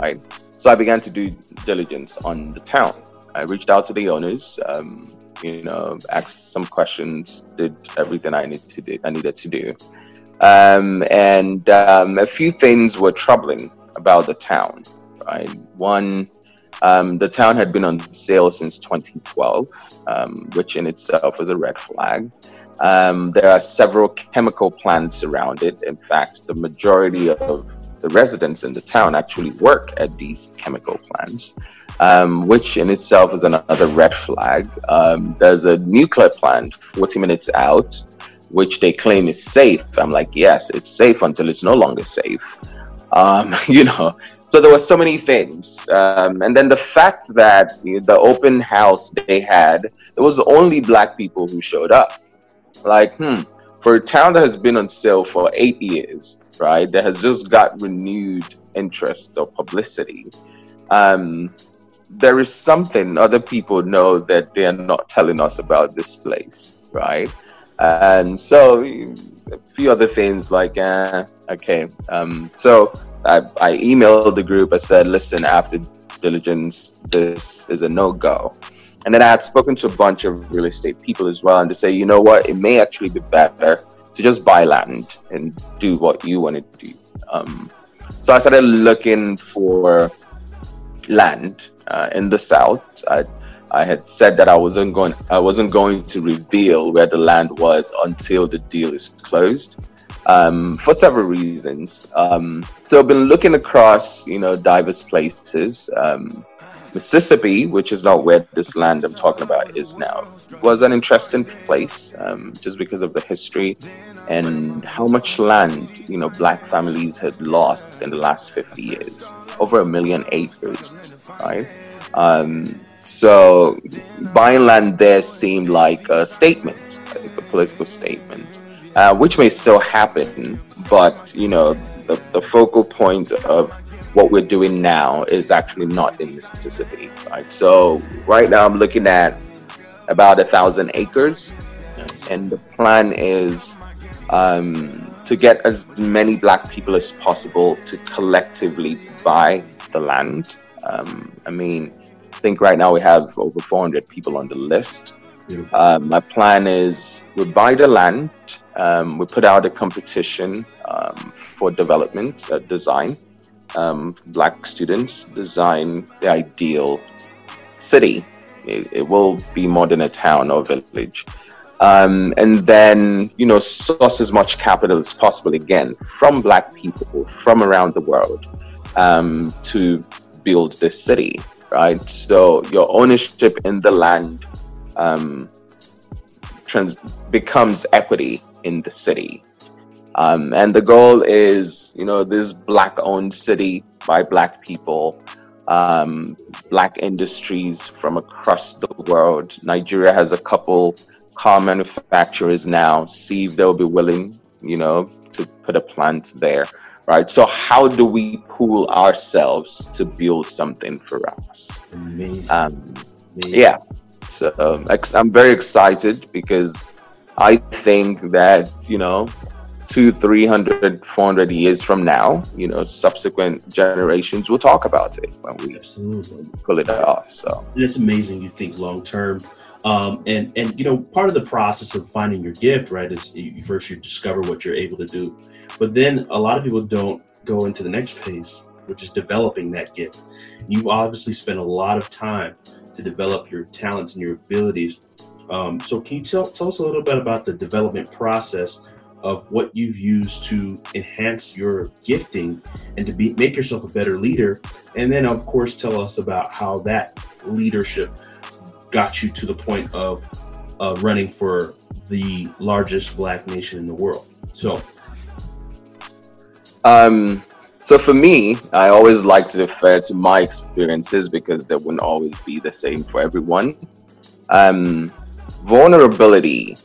Right. So I began to do diligence on the town. I reached out to the owners. Um, you know, asked some questions, did everything I needed to do. I needed to do. Um, and um, a few things were troubling about the town, right? One, um, the town had been on sale since 2012, um, which in itself is a red flag. Um, there are several chemical plants around it. In fact, the majority of the residents in the town actually work at these chemical plants, um, which in itself is another red flag. Um, there's a nuclear plant 40 minutes out, which they claim is safe. I'm like, yes, it's safe until it's no longer safe um, you know so there were so many things um, and then the fact that the open house they had it was only black people who showed up like hmm for a town that has been on sale for eight years right? That has just got renewed interest or publicity. Um, there is something other people know that they're not telling us about this place right? And so a few other things like uh, okay um, so I, I emailed the group. I said listen after diligence this is a no-go. And then i had spoken to a bunch of real estate people as well and to say you know what? It may actually be better to just buy land and do what you want to do um, so i started looking for land uh, in the south I, I had said that I wasn't going I wasn't going to reveal where the land was until the deal is closed. Um, for several reasons. Um, so I've been looking across, you know, diverse places. Um, Mississippi, which is not where this land I'm talking about is now, was an interesting place um, just because of the history and how much land you know black families had lost in the last 50 years over a million acres right? Um, so buying land there seemed like a statement like a political statement uh, which may still happen but you know the, the focal point of what we're doing now is actually not in Mississippi, right? So right now I'm looking at about a thousand acres, and the plan is um, to get as many black people as possible to collectively buy the land. Um, I mean, I think right now we have over 400 people on the list. Um, my plan is we buy the land, um, we put out a competition um, for development, uh, design um, black students design the ideal city. It, it, will be more than a town or village. Um, and then, you know, source as much capital as possible again from black people from around the world um, to build this city, right? So your ownership in the land um, trans- becomes equity in the city. Um, and the goal is, you know, this black owned city by black people, um, black industries from across the world. Nigeria has a couple car manufacturers now. See if they'll be willing, you know, to put a plant there. Right. So how do we pool ourselves to build something for us? Amazing. Um, Amazing. Yeah. So um, I'm very excited because I think that, you know, two, 300, 400 years from now, you know, subsequent generations will talk about it when we Absolutely. pull it off. So it's amazing you think long term. Um, and and you know part of the process of finding your gift right is you, first you discover what you're able to do but then a lot of people don't go into the next phase which is developing that gift you've obviously spent a lot of time to develop your talents and your abilities um, so can you tell, tell us a little bit about the development process of what you've used to enhance your gifting and to be make yourself a better leader. And then of course tell us about how that leadership got you to the point of uh, running for the largest black nation in the world. So um so for me i always like to refer to my experiences because they wouldn't always be the same for everyone. Um vulnerability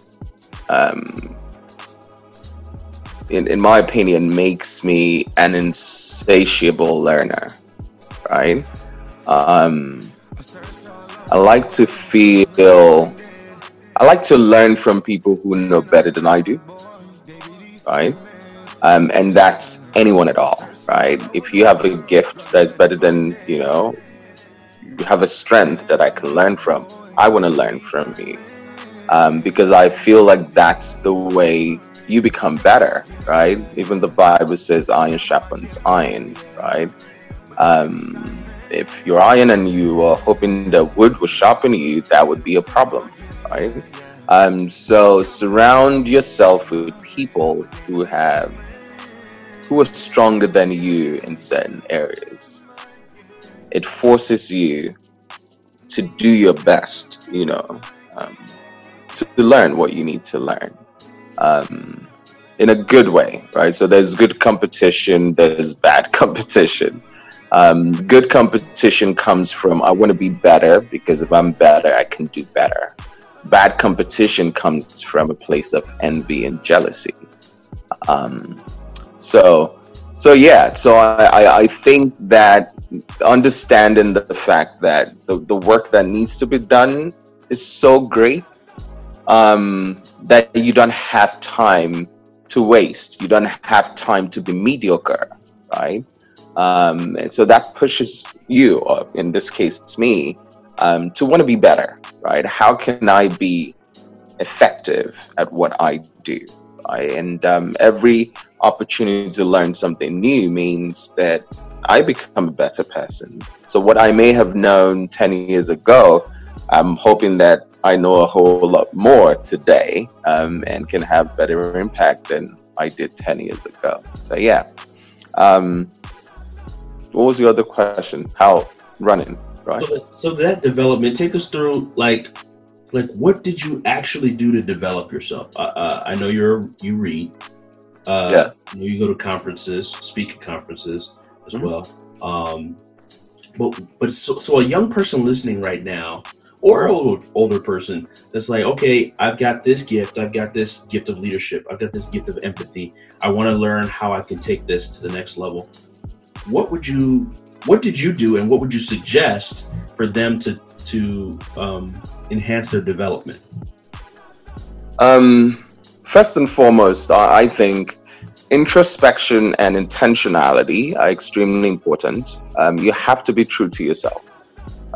um in, in my opinion, makes me an insatiable learner, right? Um, I like to feel, I like to learn from people who know better than I do, right? Um, and that's anyone at all, right? If you have a gift that's better than, you know, you have a strength that I can learn from, I want to learn from you. Um, because I feel like that's the way you become better, right? Even the Bible says iron sharpens iron, right? Um, if you're iron and you are hoping that wood will sharpen you, that would be a problem, right? Um, so surround yourself with people who have who are stronger than you in certain areas. It forces you to do your best, you know, um, to learn what you need to learn um, in a good way, right? So there's good competition, there's bad competition. Um, good competition comes from I want to be better because if I'm better, I can do better. Bad competition comes from a place of envy and jealousy. Um, so, so yeah, so I, I, think that understanding the fact that the, the work that needs to be done is so great um, that you don't have time to waste. You don't have time to be mediocre, right? Um, so that pushes you, or in this case, it's me, um, to want to be better, right? How can I be effective at what I do? Right? And um, every opportunity to learn something new means that I become a better person. So what I may have known 10 years ago, I'm hoping that I know a whole lot more today um, and can have better impact than I did 10 years ago. So, yeah. Um, what was the other question? How running? right? So, so that development, take us through like like what did you actually do to develop yourself? Uh, uh, I know you're you read, uh, yeah. You, go to conferences, speak at conferences as mm-hmm. well. Um, but but so, so a young person listening right now, or an older person that's like, okay, I've got this gift, I've got this gift of leadership, I've got this gift of empathy. I want to learn how I can take this to the next level. What would you what did you do and what would you suggest for them to to um, enhance their development? Um, first and foremost, I think introspection and intentionality are extremely important. Um, you have to be true to yourself,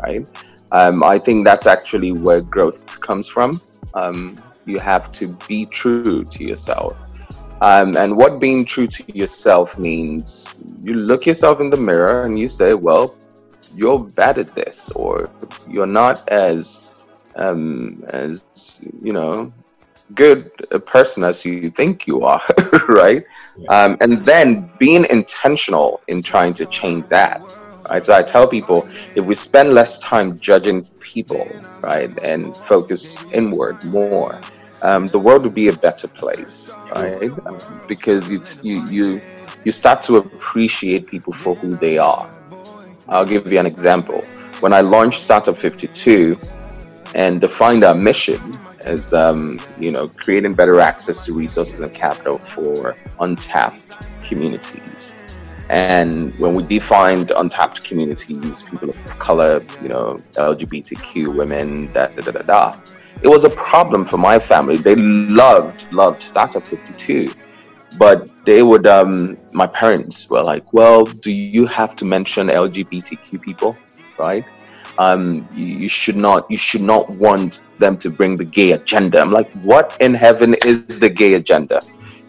right? Um, I think that's actually where growth comes from. Um, you have to be true to yourself. Um, and what being true to yourself means you look yourself in the mirror and you say, well, you're bad at this, or you're not as, um, as you know, good a person as you think you are, right? Um, and then being intentional in trying to change that, right? So I tell people if we spend less time judging people, right, and focus inward more, um, the world would be a better place, right? Um, because you, you you you start to appreciate people for who they are. I'll give you an example. When I launched Startup 52 and defined our mission as um, you know creating better access to resources and capital for untapped communities. And when we defined untapped communities, people of color, you know, LGBTQ women, da da da da da it was a problem for my family. They loved, loved Startup 52. But they would, um, my parents were like, well, do you have to mention LGBTQ people, right? Um, you, you should not, you should not want them to bring the gay agenda. I'm like, what in heaven is the gay agenda?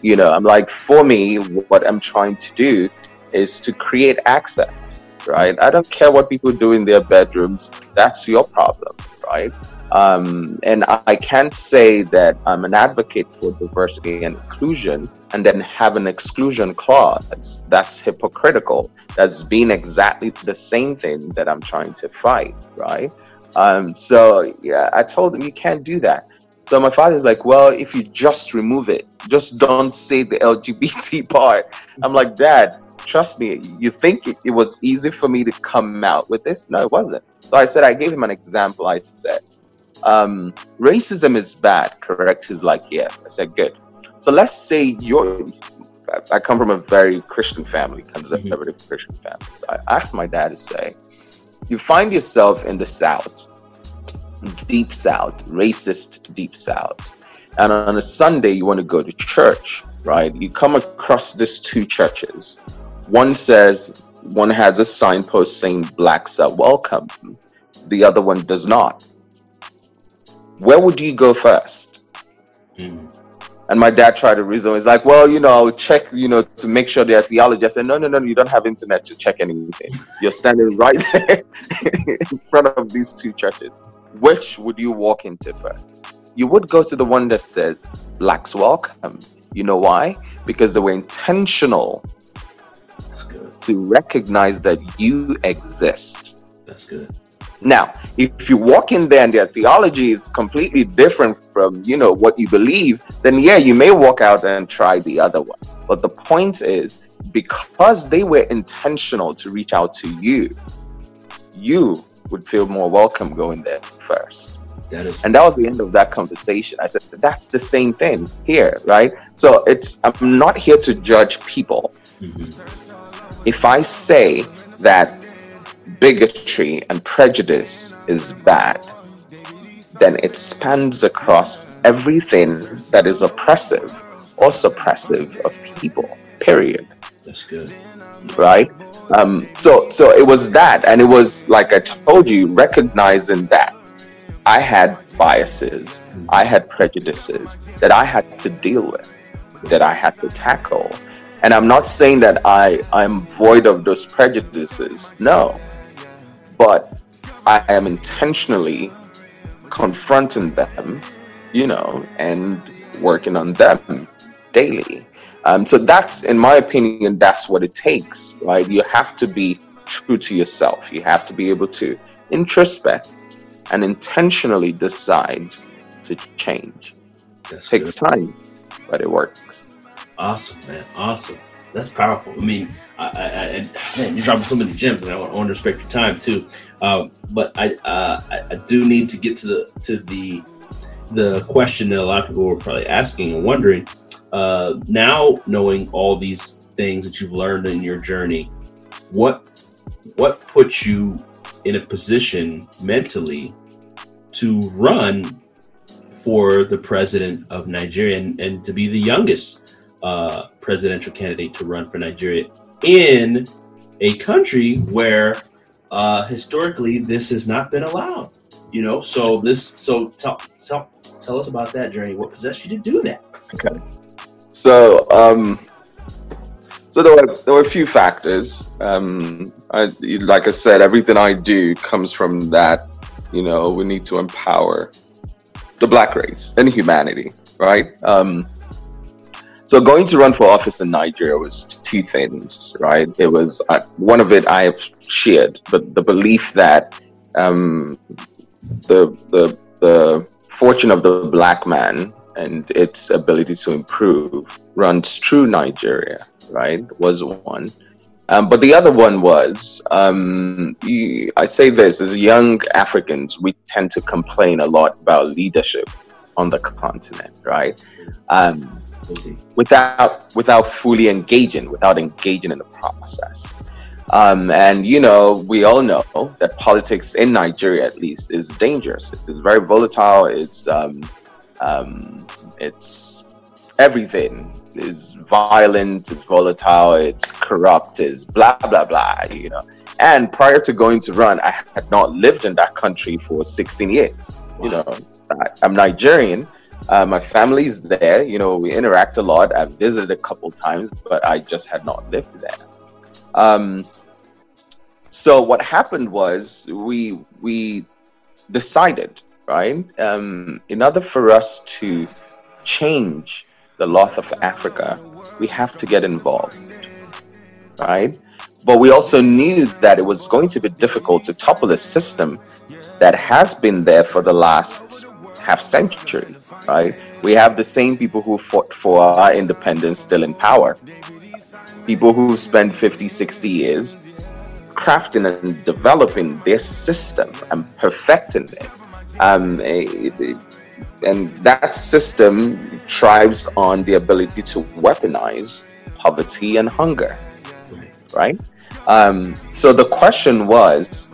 You know, I'm like, for me, what I'm trying to do is to create access, right? I don't care what people do in their bedrooms. That's your problem, right? Um, and I can't say that I'm an advocate for diversity and inclusion and then have an exclusion clause. That's hypocritical. That's being exactly the same thing that I'm trying to fight, right? Um, so, yeah, I told him you can't do that. So my father's like, well, if you just remove it, just don't say the LGBT part. I'm like, Dad, trust me, you think it, it was easy for me to come out with this? No, it wasn't. So I said, I gave him an example. I said, um, racism is bad, correct? He's like, yes. I said, good. So let's say you're, I come from a very Christian family, conservative mm-hmm. Christian family. So I asked my dad to say, you find yourself in the South, deep South, racist deep South. And on a Sunday, you want to go to church, right? You come across these two churches. One says, one has a signpost saying blacks are welcome. The other one does not where would you go first? Mm. And my dad tried to reason. He's like, well, you know, check, you know, to make sure they're theology. I said, no, no, no, you don't have internet to check anything. You're standing right there in front of these two churches. Which would you walk into first? You would go to the one that says, Blacks welcome. You know why? Because they were intentional to recognize that you exist. That's good. Now, if you walk in there and their theology is completely different from, you know, what you believe, then yeah, you may walk out and try the other one. But the point is, because they were intentional to reach out to you, you would feel more welcome going there first. That is and that was the end of that conversation. I said, that's the same thing here, right? So it's, I'm not here to judge people. Mm-hmm. If I say that bigotry and prejudice is bad, then it spans across everything that is oppressive or suppressive of people. Period. That's good. Right? Um, so so it was that, and it was like I told you, recognizing that I had biases, I had prejudices that I had to deal with, that I had to tackle. And I'm not saying that I, I'm void of those prejudices. No but I am intentionally confronting them, you know, and working on them daily. Um, so that's, in my opinion, that's what it takes, right? You have to be true to yourself. You have to be able to introspect, and intentionally decide to change. It takes good. time, but it works. Awesome, man. Awesome. That's powerful. I mean, I, I, I man, you're dropping so many gems, and I want, I want to respect your time too. Um, but I, uh, I do need to get to the to the the question that a lot of people were probably asking and wondering. Uh, now, knowing all these things that you've learned in your journey, what what puts you in a position mentally to run for the president of Nigeria and, and to be the youngest uh, presidential candidate to run for Nigeria in a country where uh, historically this has not been allowed. You know, so this so tell tell tell us about that journey. What possessed you to do that? Okay. So um so there were there were a few factors. Um, I, like I said, everything I do comes from that. You know, we need to empower the black race and humanity, right? Um, so going to run for office in Nigeria was two things, right? It was uh, one of it I have shared, but the belief that um, the the the fortune of the black man and its ability to improve runs through Nigeria, right, was one. Um, but the other one was, um, I say this as young Africans, we tend to complain a lot about leadership on the continent, right? Um, without without fully engaging, without engaging in the process. Um, and you know, we all know that politics in Nigeria, at least, is dangerous. It's very volatile. It's um, um, it's everything is violent, it's volatile, it's corrupt, it's blah blah blah, you know. And prior to going to run, I had not lived in that country for 16 years. Wow. You know, I, am Nigerian. Uh, my family's there. You know, we interact a lot. I've visited a couple times, but I just had not lived there. Um, so what happened was we we decided, right? Um, in order for us to change the lot of Africa, we have to get involved, right? But we also knew that it was going to be difficult to topple a system that has been there for the last half century, right? We have the same people who fought for our independence still in power. People who spent 50, 60 years crafting and developing this system and perfecting it. Um, and that system thrives on the ability to weaponize poverty and hunger, right? Um, so the question was,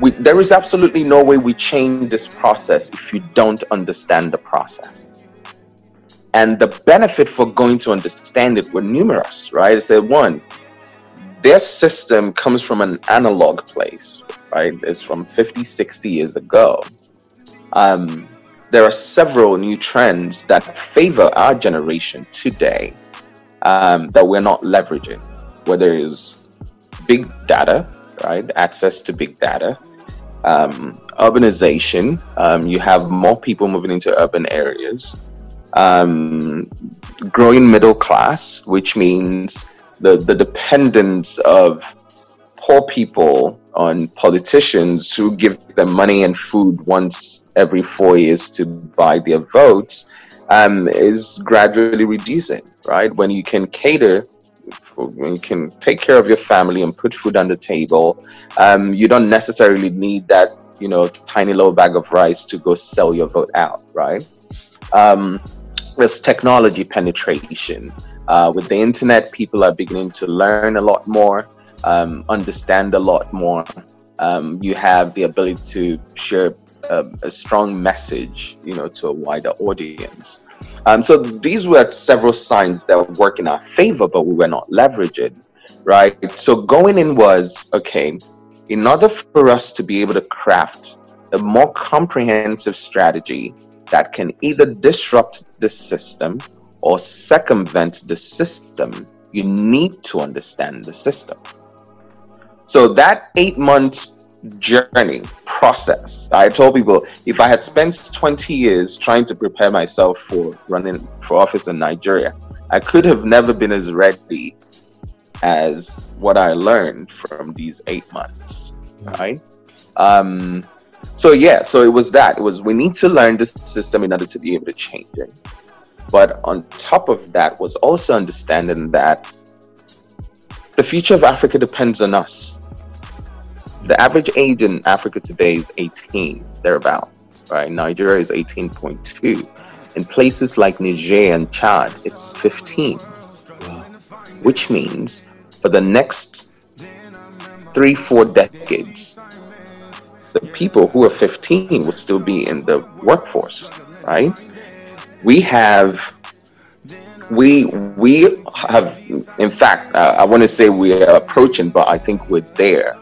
we, there is absolutely no way we change this process if you don't understand the processes. And the benefit for going to understand it were numerous, right? I said, one, their system comes from an analog place, right? It's from 50, 60 years ago. Um, there are several new trends that favor our generation today um, that we're not leveraging, whether it's big data, right? Access to big data, um, urbanization. Um, you have more people moving into urban areas. Um, growing middle class, which means the, the dependence of poor people on politicians who give them money and food once every four years to buy their votes um, is gradually reducing, right? When you can cater, you can take care of your family and put food on the table, um, you don't necessarily need that, you know, tiny little bag of rice to go sell your vote out, right? Um, there's technology penetration. Uh, with the internet, people are beginning to learn a lot more um, understand a lot more. Um, you have the ability to share a, a, strong message, you know, to a wider audience. Um, so these were several signs that work in our favor, but we were not leveraging, right? So going in was okay. In order for us to be able to craft a more comprehensive strategy that can either disrupt the system or circumvent the system, you need to understand the system. So that eight month journey process, I told people if I had spent 20 years trying to prepare myself for running for office in Nigeria, I could have never been as ready as what I learned from these eight months, right? Um, so yeah, so it was that. It was we need to learn this system in order to be able to change it. But on top of that was also understanding that the future of Africa depends on us. The average age in Africa today is 18, thereabout, right? Nigeria is 18.2. In places like Niger and Chad, it's 15. Which means for the next three, four decades, the people who are 15 will still be in the workforce, right? We have, we we have, in fact, uh, I want to say we are approaching, but I think we're there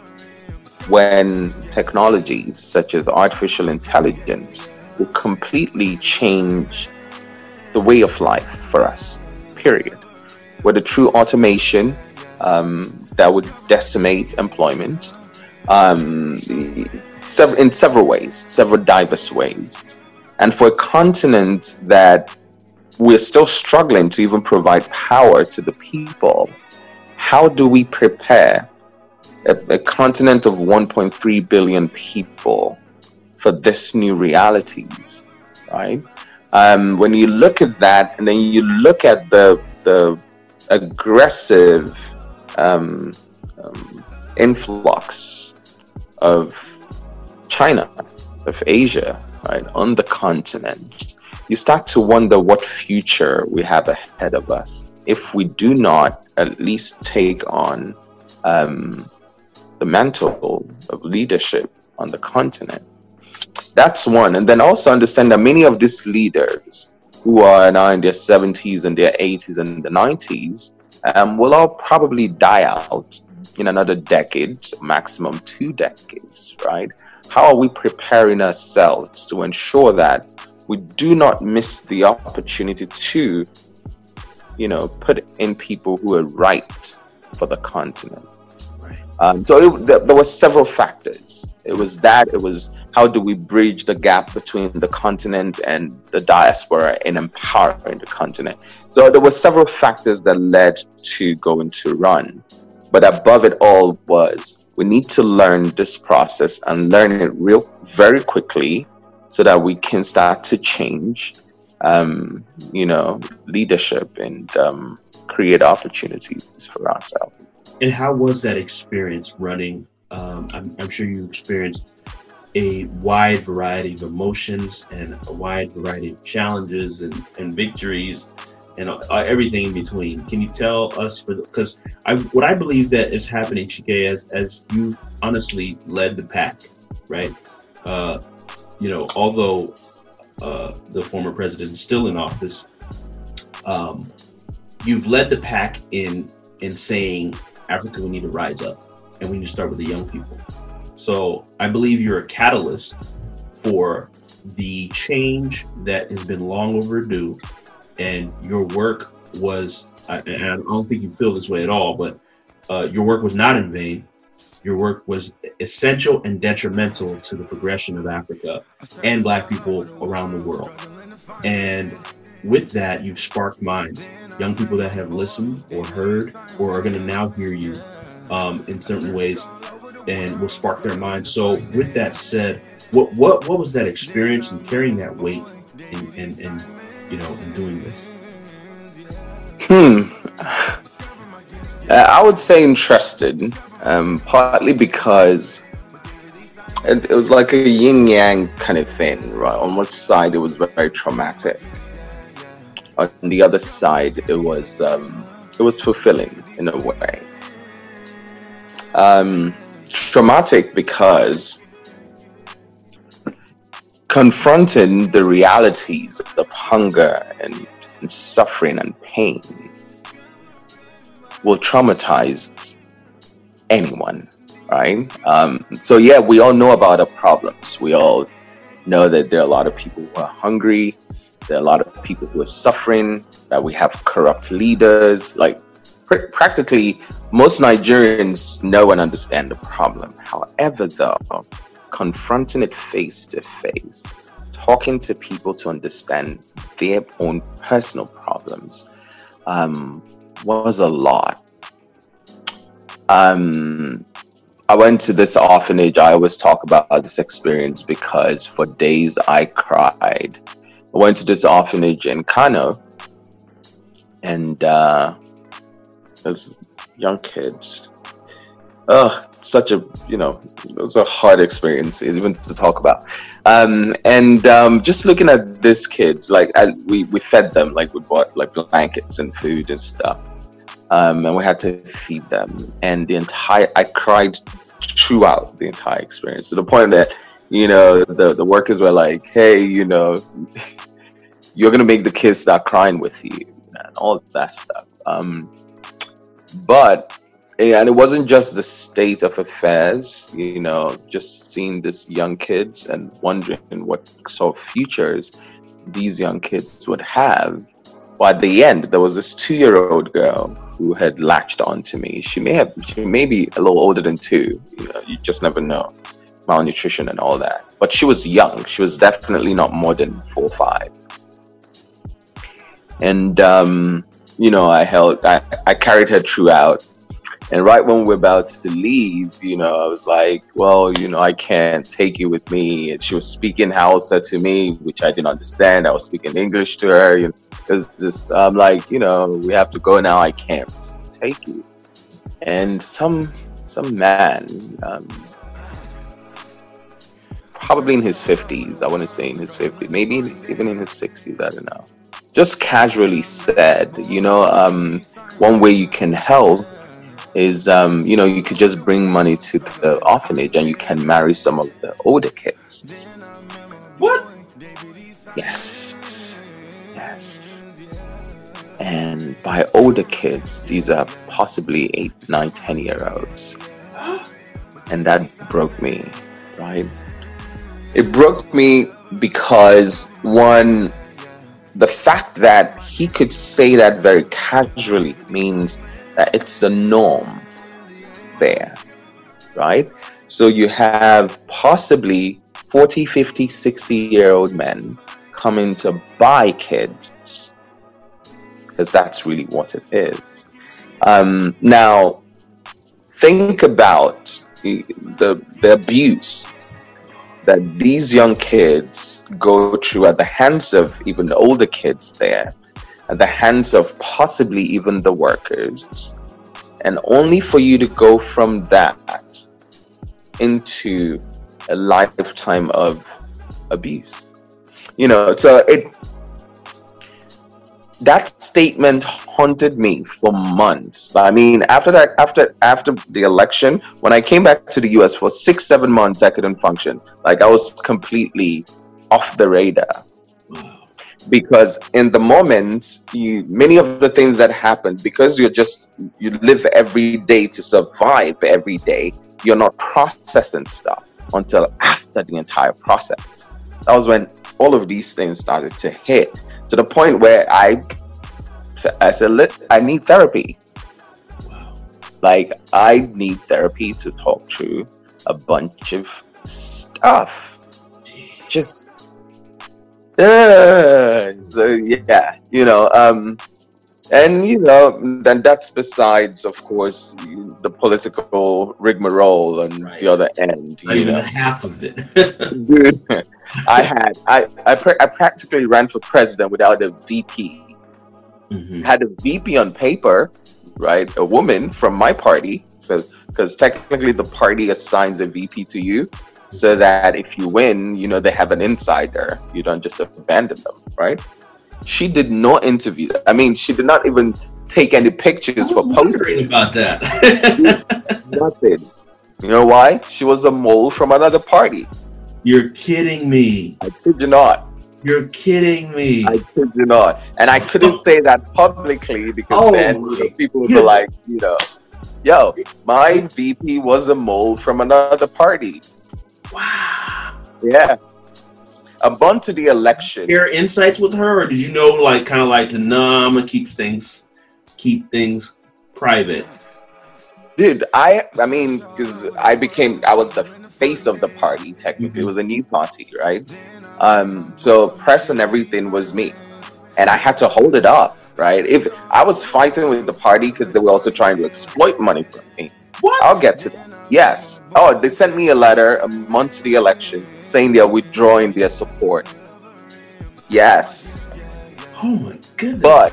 when technologies such as artificial intelligence will completely change the way of life for us. Period. Whether true automation um, that would decimate employment um, in several ways, several diverse ways. And for a continent that we're still struggling to even provide power to the people, how do we prepare a, a continent of 1.3 billion people for this new realities, right? Um, when you look at that, and then you look at the the aggressive um, um, influx of China, of Asia, right, on the continent, you start to wonder what future we have ahead of us if we do not at least take on um, the mantle of leadership on the continent. That's one. And then also understand that many of these leaders who are now in their 70s and their 80s and the 90s um, will all probably die out in another decade, maximum two decades, right? How are we preparing ourselves to ensure that we do not miss the opportunity to, you know, put in people who are right for the continent? Um, so it, there were several factors. It was that. It was how do we bridge the gap between the continent and the diaspora and empowering the continent. So there were several factors that led to going to run, but above it all was we need to learn this process and learn it real very quickly, so that we can start to change, um, you know, leadership and um, create opportunities for ourselves. And how was that experience running? Um, I'm, I'm, sure you experienced a wide variety of emotions and a wide variety of challenges and, and victories and uh, everything in between. Can you tell us for because I what I believe that is happening, Chike, as as you honestly led the pack, right? Uh, you know, although uh, the former president is still in office, um, you've led the pack in in saying Africa, we need to rise up and we need to start with the young people. So I believe you're a catalyst for the change that has been long overdue. And your work was, and I don't think you feel this way at all, but uh, your work was not in vain. Your work was essential and detrimental to the progression of Africa and Black people around the world. And with that, you've sparked minds young people that have listened or heard or are going to now hear you um, in certain ways and will spark their minds. So, with that said, what what what was that experience and carrying that weight and and, you know in doing this? Hmm. I would say interested, um, partly because it, it was like a yin yang kind of thing, right? On one side, it was very traumatic on the other side, it was um, it was fulfilling in a way. Um, traumatic because confronting the realities of hunger and, and suffering and pain will traumatize anyone, right? Um, so yeah, we all know about the problems. We all know that there are a lot of people who are hungry. There are a lot of people who are suffering, that we have corrupt leaders. Like pr- practically most Nigerians know and understand the problem. However, though, confronting it face to face, talking to people to understand their own personal problems um, was a lot. Um, I went to this orphanage. I always talk about this experience because for days I cried. I went to this orphanage in Kano, and uh, there's young kids. Oh, such a you know, it was a hard experience even to talk about. Um, and um, just looking at these kids, like I, we we fed them, like we bought like blankets and food and stuff um, and we had to feed them. And the entire, I cried throughout the entire experience to the point that, you know, the, the workers were like, hey, you know, you're going to make the kids start crying with you and all that stuff. Um, but, and it wasn't just the state of affairs, you know, just seeing these young kids and wondering what sort of futures these young kids would have. But at the end, there was this two year old girl who had latched onto me. She may have, she may be a little older than two. You know, you just never know. Malnutrition and all that. But she was young. She was definitely not more than four or five. And um, you know, I held, I, I carried her throughout. And right when we we're about to leave, you know, I was like, well, you know, I can't take you with me. And she was speaking Hausa to me, which I didn't understand. I was speaking English to her. You know, because I'm like, you know, we have to go now. I can't take you. And some some man, um, probably in his fifties, I want to say in his fifties, maybe even in his sixties, I don't know. Just casually said, you know, um, one way you can help is, um, you know, you could just bring money to the orphanage and you can marry some of the older kids. What? Yes Yes. and by older kids these are possibly eight nine ten year olds and that broke me right it broke me because one the fact that he could say that very casually means that it's the norm there right so you have possibly 40 50 60 year old men coming to buy kids because that's really what it is. Um, now, think about the, the abuse that these young kids go through at the hands of even older kids there, at the hands of possibly even the workers, and only for you to go from that into a lifetime of abuse. You know, so it that statement haunted me for months. I mean, after that, after after the election, when I came back to the U.S. for six, seven months, I couldn't function. Like I was completely off the radar. Because in the moment, you, many of the things that happen, because you're just you live every day to survive every day, you're not processing stuff until after the entire process. That was when all of these things started to hit to the point where I I said, I need therapy. Like, I need therapy to talk through a bunch of stuff. Just, uh, so yeah, you know, um, and you know, then that's besides, of course, the political rigmarole on right. the other end. Not you know, half of it, dude. I had I I, pra- I practically ran for president without a VP. Mm-hmm. Had a VP on paper, right? A woman from my party. So because technically the party assigns a VP to you, so that if you win, you know they have an insider. You don't just abandon them, right? She did not interview. I mean, she did not even take any pictures for posting about that. Nothing. You know why? She was a mole from another party. You're kidding me. I kid you not. You're kidding me. I kid you not. And I couldn't say that publicly because oh, then you know, people would be like, you know, yo, my VP was a mole from another party. Wow. Yeah. A bunch of the election. Your insights with her, or did you know, like, kind of like to, gonna keep things, keep things private. Dude, I, I mean, because I became, I was the face of the party. Technically, mm-hmm. it was a new party, right? Um, so press and everything was me, and I had to hold it up, right? If I was fighting with the party because they were also trying to exploit money from me, What? I'll get to that. Yes. Oh, they sent me a letter a month to the election saying they're withdrawing their support. Yes. Oh my goodness. But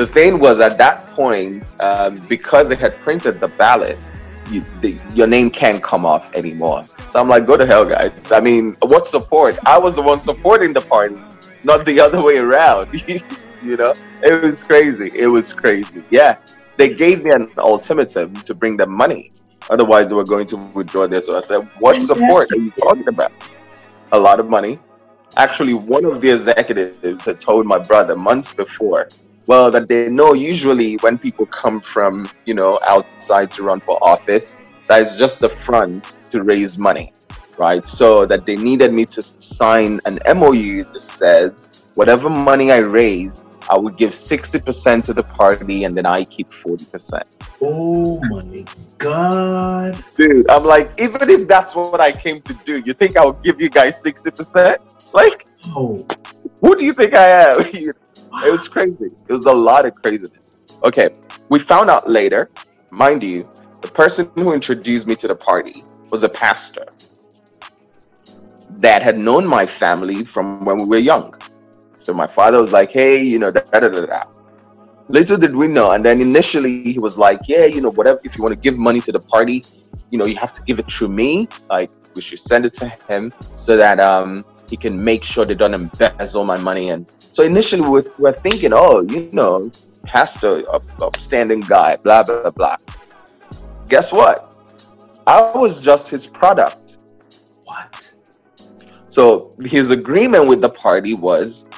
the thing was at that point, um, because they had printed the ballot, you, the, your name can't come off anymore. So I'm like, go to hell, guys. I mean, what support? I was the one supporting the party, not the other way around. you know, it was crazy. It was crazy. Yeah, they gave me an ultimatum to bring them money. Otherwise, they were going to withdraw this. So I said, what support are you talking about? A lot of money. Actually, one of the executives had told my brother months before well that they know usually when people come from you know outside to run for office that is just the front to raise money right? So that they needed me to sign an mou that says whatever money i raise i would give 60% to the party and then i keep 40% oh my god. Dude i'm like even if that's what i came to do you think i'll give you guys 60% like oh. who do you think i am It was crazy. It was a lot of craziness. Okay, we found out later, mind you, the person who introduced me to the party was a pastor that had known my family from when we were young. So my father was like, hey, you know, da da da da. Little did we know. And then initially he was like, yeah, you know, whatever, if you want to give money to the party, you know, you have to give it through me. Like, we should send it to him so that um he can make sure they don't embezzle my money. And so initially we were, we were thinking, oh, you know, pastor, up, upstanding guy, blah, blah, blah. Guess what? I was just his product. What? So his agreement with the party was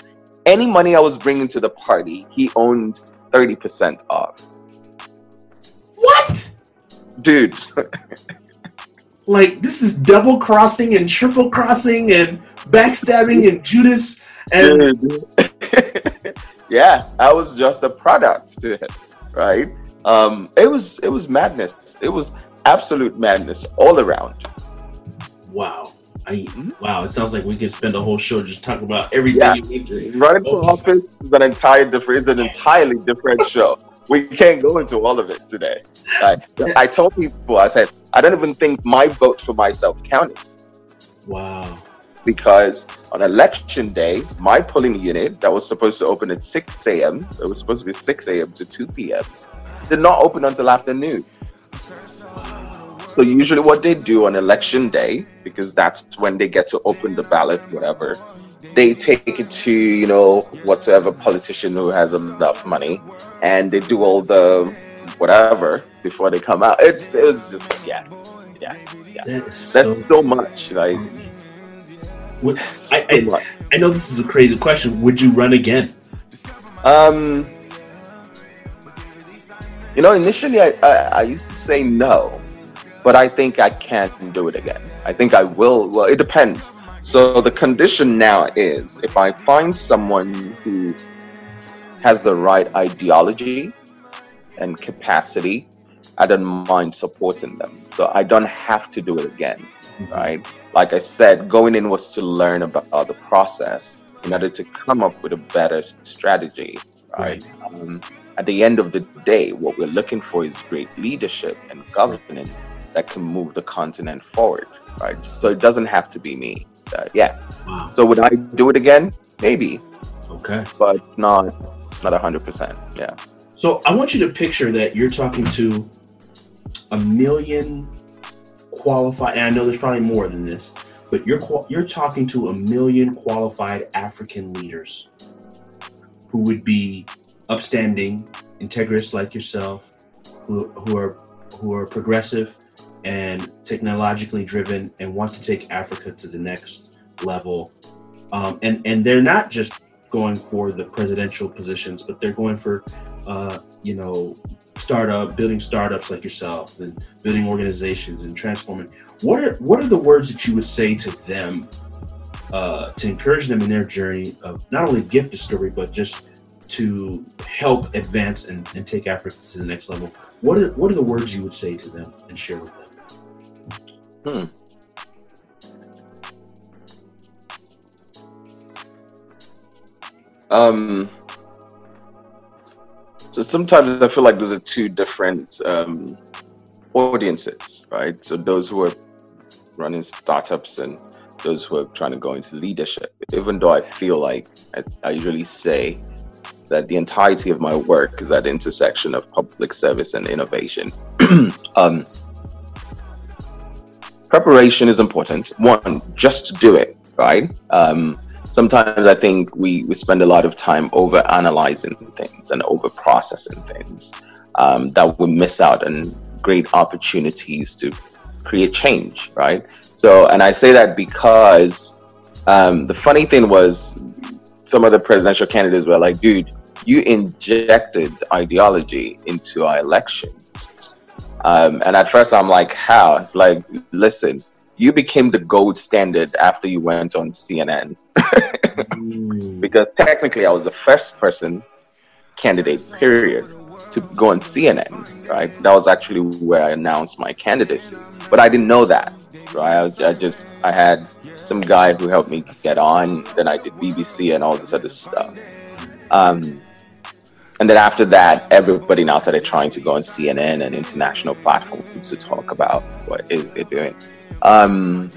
any money I was bringing to the party, he owned 30% of. What? Dude. like this is double crossing and triple crossing and backstabbing and Judas and yeah, I was just a product to it, right? Um, it was it was madness. It was absolute madness all around. Wow. I, mm-hmm. wow, it sounds like we could spend a whole show just talking about everything. Yeah. Running for office is an entire different, it's an entirely different show. We can't go into all of it today. I, I told people, I said, I don't even think my vote for myself counted. Wow because on election day, my polling unit that was supposed to open at 6 a.m., so it was supposed to be 6 a.m. to 2 p.m., did not open until afternoon. So usually what they do on election day, because that's when they get to open the ballot, whatever, they take it to, you know, whatever politician who has enough money and they do all the whatever before they come out. It's, it's just, yes, yes, yes. That's so, so much. Like, I, I, I, know this is a crazy question. Would you run again? Um, you know, initially I, I, I used to say no, but I think I can't do it again. I think I will. Well, it depends. So the condition now is if I find someone who has the right ideology and capacity, I don't mind supporting them. So I don't have to do it again, mm-hmm. right? like I said, going in was to learn about the process in order to come up with a better strategy. Right. right. Um, at the end of the day, what we're looking for is great leadership and governance that can move the continent forward. Right. So it doesn't have to be me. Uh, yeah. Wow. So would I do it again? Maybe. Okay. But it's not. Not hundred percent. Yeah. So I want you to picture that you're talking to a million qualified, and I know there's probably more than this, but you're you're talking to a million qualified African leaders who would be upstanding, integrists like yourself, who, who are who are progressive and technologically driven and want to take Africa to the next level. Um, and and they're not just going for the presidential positions, but they're going for uh, you know startup, building startups like yourself, and building organizations and transforming. What are what are the words that you would say to them uh, to encourage them in their journey of not only gift discovery but just to help advance and, and take Africa to the next level? What are what are the words you would say to them and share with them? Hmm. Um, so sometimes I feel like those are two different um, audiences, right? So those who are running startups and those who are trying to go into leadership. Even though I feel like I, I usually say that the entirety of my work is at the intersection of public service and innovation. um, preparation is important. One, just do it, right? Um, sometimes I think we, we spend a lot of time over analyzing things and over processing things um, that we miss out on great opportunities to create change, right? So, and I say that because um, the funny thing was some of the presidential candidates were like, dude, you injected ideology into our elections. Um, and at first I'm like, how? It's like, listen, you became the gold standard after you went on CNN. mm. Because technically I was the first person, candidate, period, to go on CNN, right? That was actually where I announced my candidacy. But I didn't know that, right? I, was, I just, I had some guy who helped me get on. Then I did BBC and all this other stuff. Um, and then after that, everybody now started trying to go on CNN and international platforms to talk about what is it doing. Um,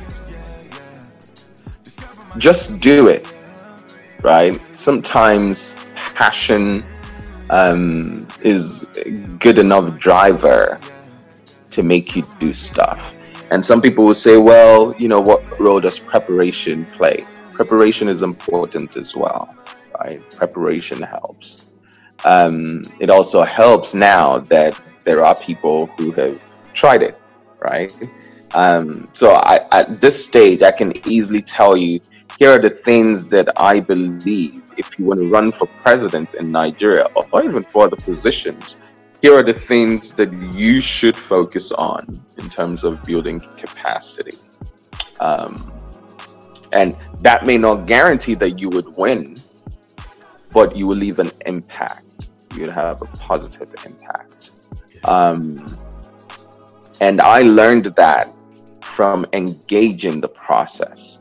just do it, right? Sometimes passion um, is a good enough driver to make you do stuff. And some people will say, well, you know, what role does preparation play? Preparation is important as well, right? Preparation helps. Um, it also helps now that there are people who have tried it, right? Um, so I, at this stage, I can easily tell you here are the things that I believe if you want to run for president in Nigeria or even for other positions, here are the things that you should focus on in terms of building capacity. Um, and that may not guarantee that you would win, but you will leave an impact. You'd have a positive impact. Um, and I learned that from engaging the process.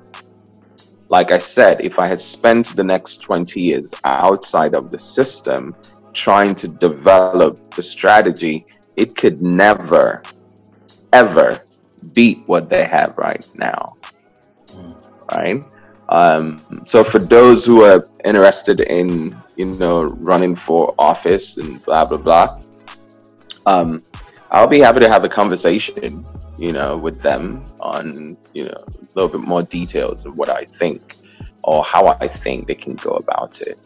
Like I said, if I had spent the next 20 years outside of the system trying to develop the strategy, it could never, ever beat what they have right now. Right? Um, so for those who are interested in, you know, running for office and blah blah blah, um, I'll be happy to have a conversation, you know, with them on, you know, a little bit more details of what I think or how I think they can go about it.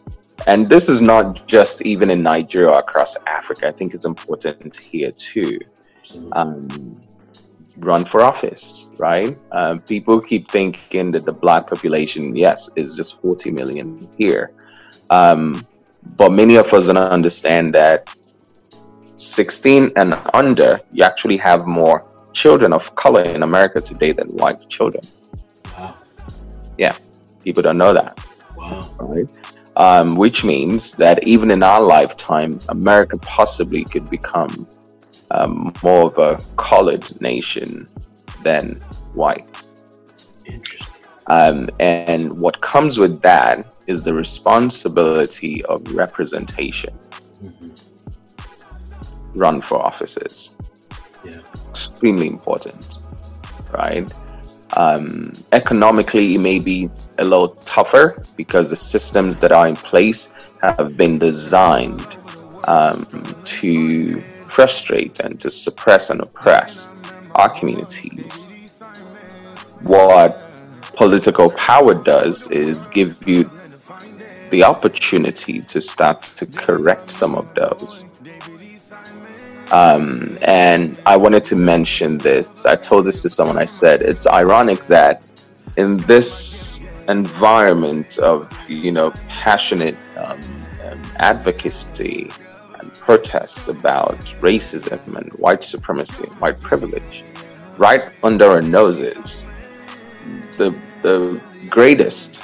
And this is not just even in Nigeria across Africa. I think it's important here too. Um, run for office, right? Um, people keep thinking that the black population, yes, is just 40 million here. Um, but many of us don't understand that 16 and under, you actually have more children of color in America today than white children. Wow. Yeah, people don't know that. Wow. Right? Um, which means that even in our lifetime, America possibly could become um, more of a colored nation than white. Interesting. Um, and what comes with that is the responsibility of representation. Mm-hmm run for offices. Extremely important, right? Um, economically, it may be a little tougher because the systems that are in place have been designed um, to frustrate and to suppress and oppress our communities. What political power does is give you the opportunity to start to correct some of those. Um, and I wanted to mention this. I told this to someone. I said it's ironic that in this environment of you know passionate um, advocacy and protests about racism and white supremacy and white privilege, right under our noses, the the greatest,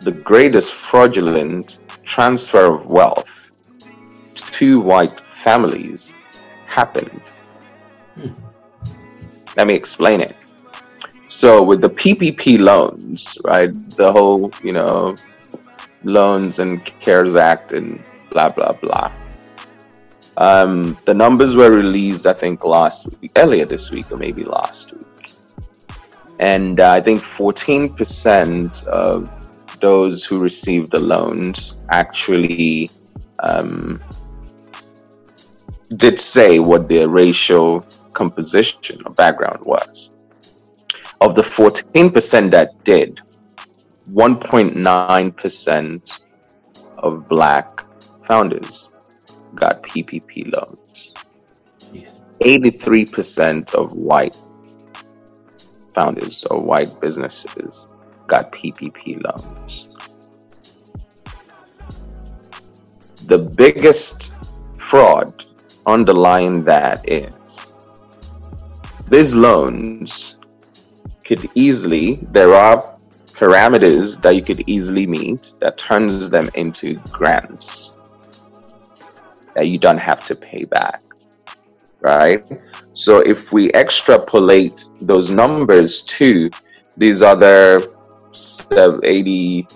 the greatest fraudulent transfer of wealth to white families happened. Hmm. Let me explain it. So with the PPP loans, right, the whole, you know, loans and CARES Act and blah, blah, blah. Um, the numbers were released, I think, last week, earlier this week, or maybe last week. And uh, I think 14% of those who received the loans actually um, did say what their racial composition or background was. Of the 14% that did, 1.9% of black founders got PPP loans. 83% of white founders or white businesses got PPP loans. The biggest fraud underlying that is these loans could easily, there are parameters that you could easily meet that turns them into grants that you don't have to pay back. Right? So if we extrapolate those numbers to these other 80,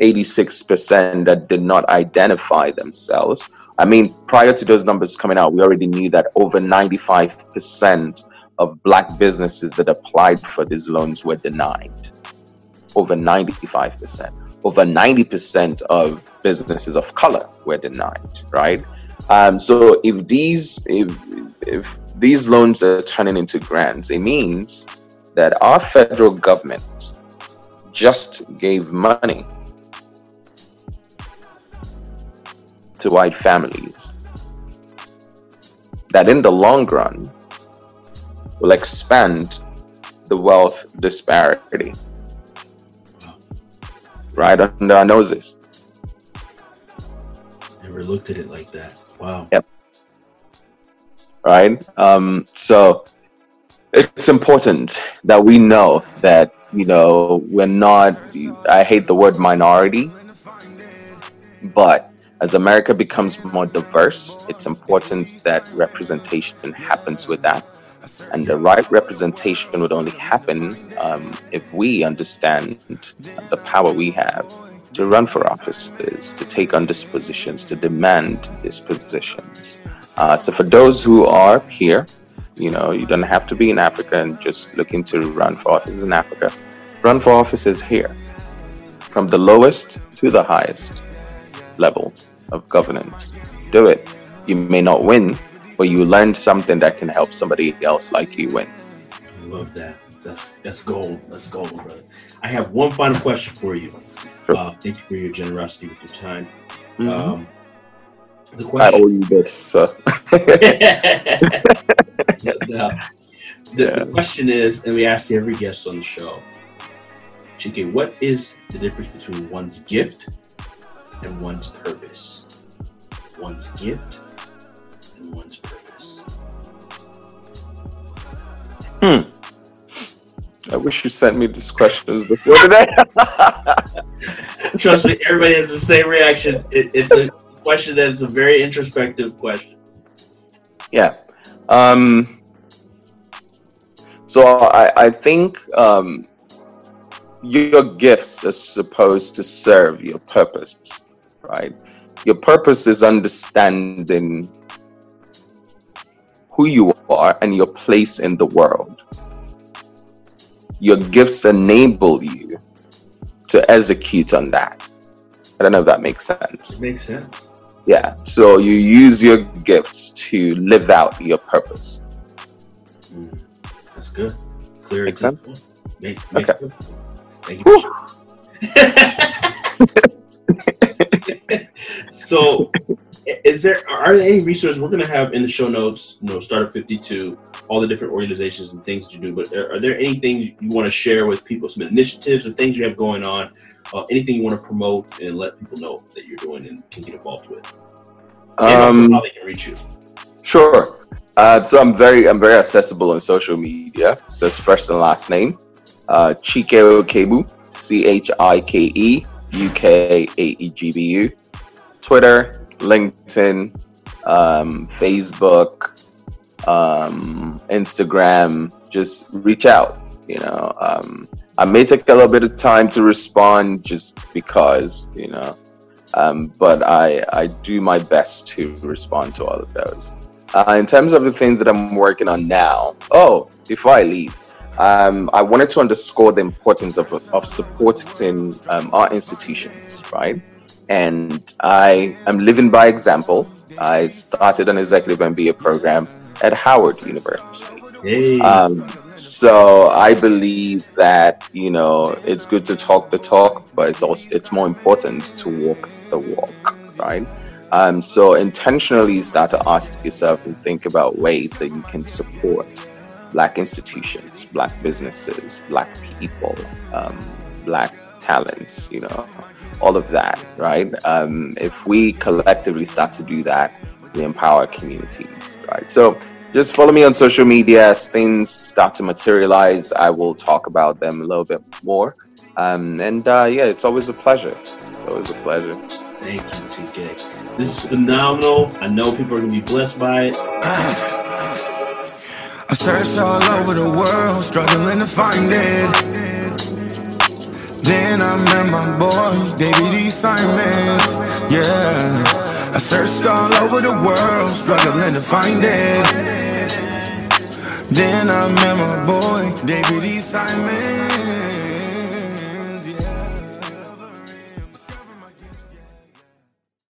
86% that did not identify themselves, I mean, prior to those numbers coming out, we already knew that over 95% of black businesses that applied for these loans were denied. Over 95%. Over 90% of businesses of color were denied, right? Um, so if these if, if these loans are turning into grants, it means that our federal government just gave money to white families that in the long run will expand the wealth disparity right under our noses. Never looked at it like that. Wow. Yep. Right. Um, so it's important that we know that you know we're not. I hate the word minority, but as America becomes more diverse, it's important that representation happens with that. And the right representation would only happen um, if we understand the power we have to run for offices, to take on these positions, to demand these positions. Uh, so for those who are here, you know, you don't have to be in Africa and just looking to run for offices in Africa. Run for offices here, from the lowest to the highest levels of governance. Do it. You may not win, but you learn something that can help somebody else like you win. I love that. That's that's gold. That's gold, brother. I have one final question for you. Sure. Uh, thank you for your generosity with your time. Mm-hmm. Um, the question, I owe you this. So. the, the, yeah. the, question is, and we ask every guest on the show, Chike, what is the difference between one's gift and one's purpose? One's gift and one's purpose. Hmm. I wish you sent me these questions before today. Trust me, everybody has the same reaction. It, it's a question that's a very introspective question. Yeah. Um, so I, I think um, your gifts are supposed to serve your purpose right? Your purpose is understanding who you are and your place in the world. Your gifts enable you to execute on that. I don't know if that makes sense. Makes sense. Yeah. So you use your gifts to live out your purpose. Mm, that's good. Clear. Makes sense. Make, okay. Thank you. so is there are there any resources we're going to have in the show notes you know Startup52 all the different organizations and things that you do but are, are there anything you want to share with people some initiatives or things you have going on uh, anything you want to promote and let people know that you're doing and can get involved with? Um, how they can reach you. sure. Uh, so i'm very i'm very accessible on social media. So it's first and last name. Uh, Chike Ukaegbu c-h-i-k-e U-K-A-E-G-B-U Twitter, LinkedIn, um, Facebook, um, Instagram. Just reach out. You know, um, I may take a little bit of time to respond just because you know Um, but I, I do my best to respond to all of those. Uh, in terms of the things that I'm working on now, oh, before I leave, um, I wanted to underscore the importance of, of supporting um, our institutions, right? And I am living by example. I started an executive MBA program at Howard University. Hey. Um, so I believe that you know it's good to talk the talk, but it's also it's more important to walk the walk, right? Um, so intentionally start to ask yourself and think about ways that you can support black institutions, black businesses, black people, um, black talents, you know, all of that, right? Um, if we collectively start to do that, we empower communities, right? So just follow me on social media as things start to materialize. I will talk about them a little bit more. Um, and uh, yeah, it's always a pleasure. It's always a pleasure. Thank you, TK. This is phenomenal. I know people are going to be blessed by it. I searched all over the world, struggling to find it. Then I met my boy, David E. Simons. Yeah. I searched all over the world, struggling to find it. Then I met my boy, David E. Simon.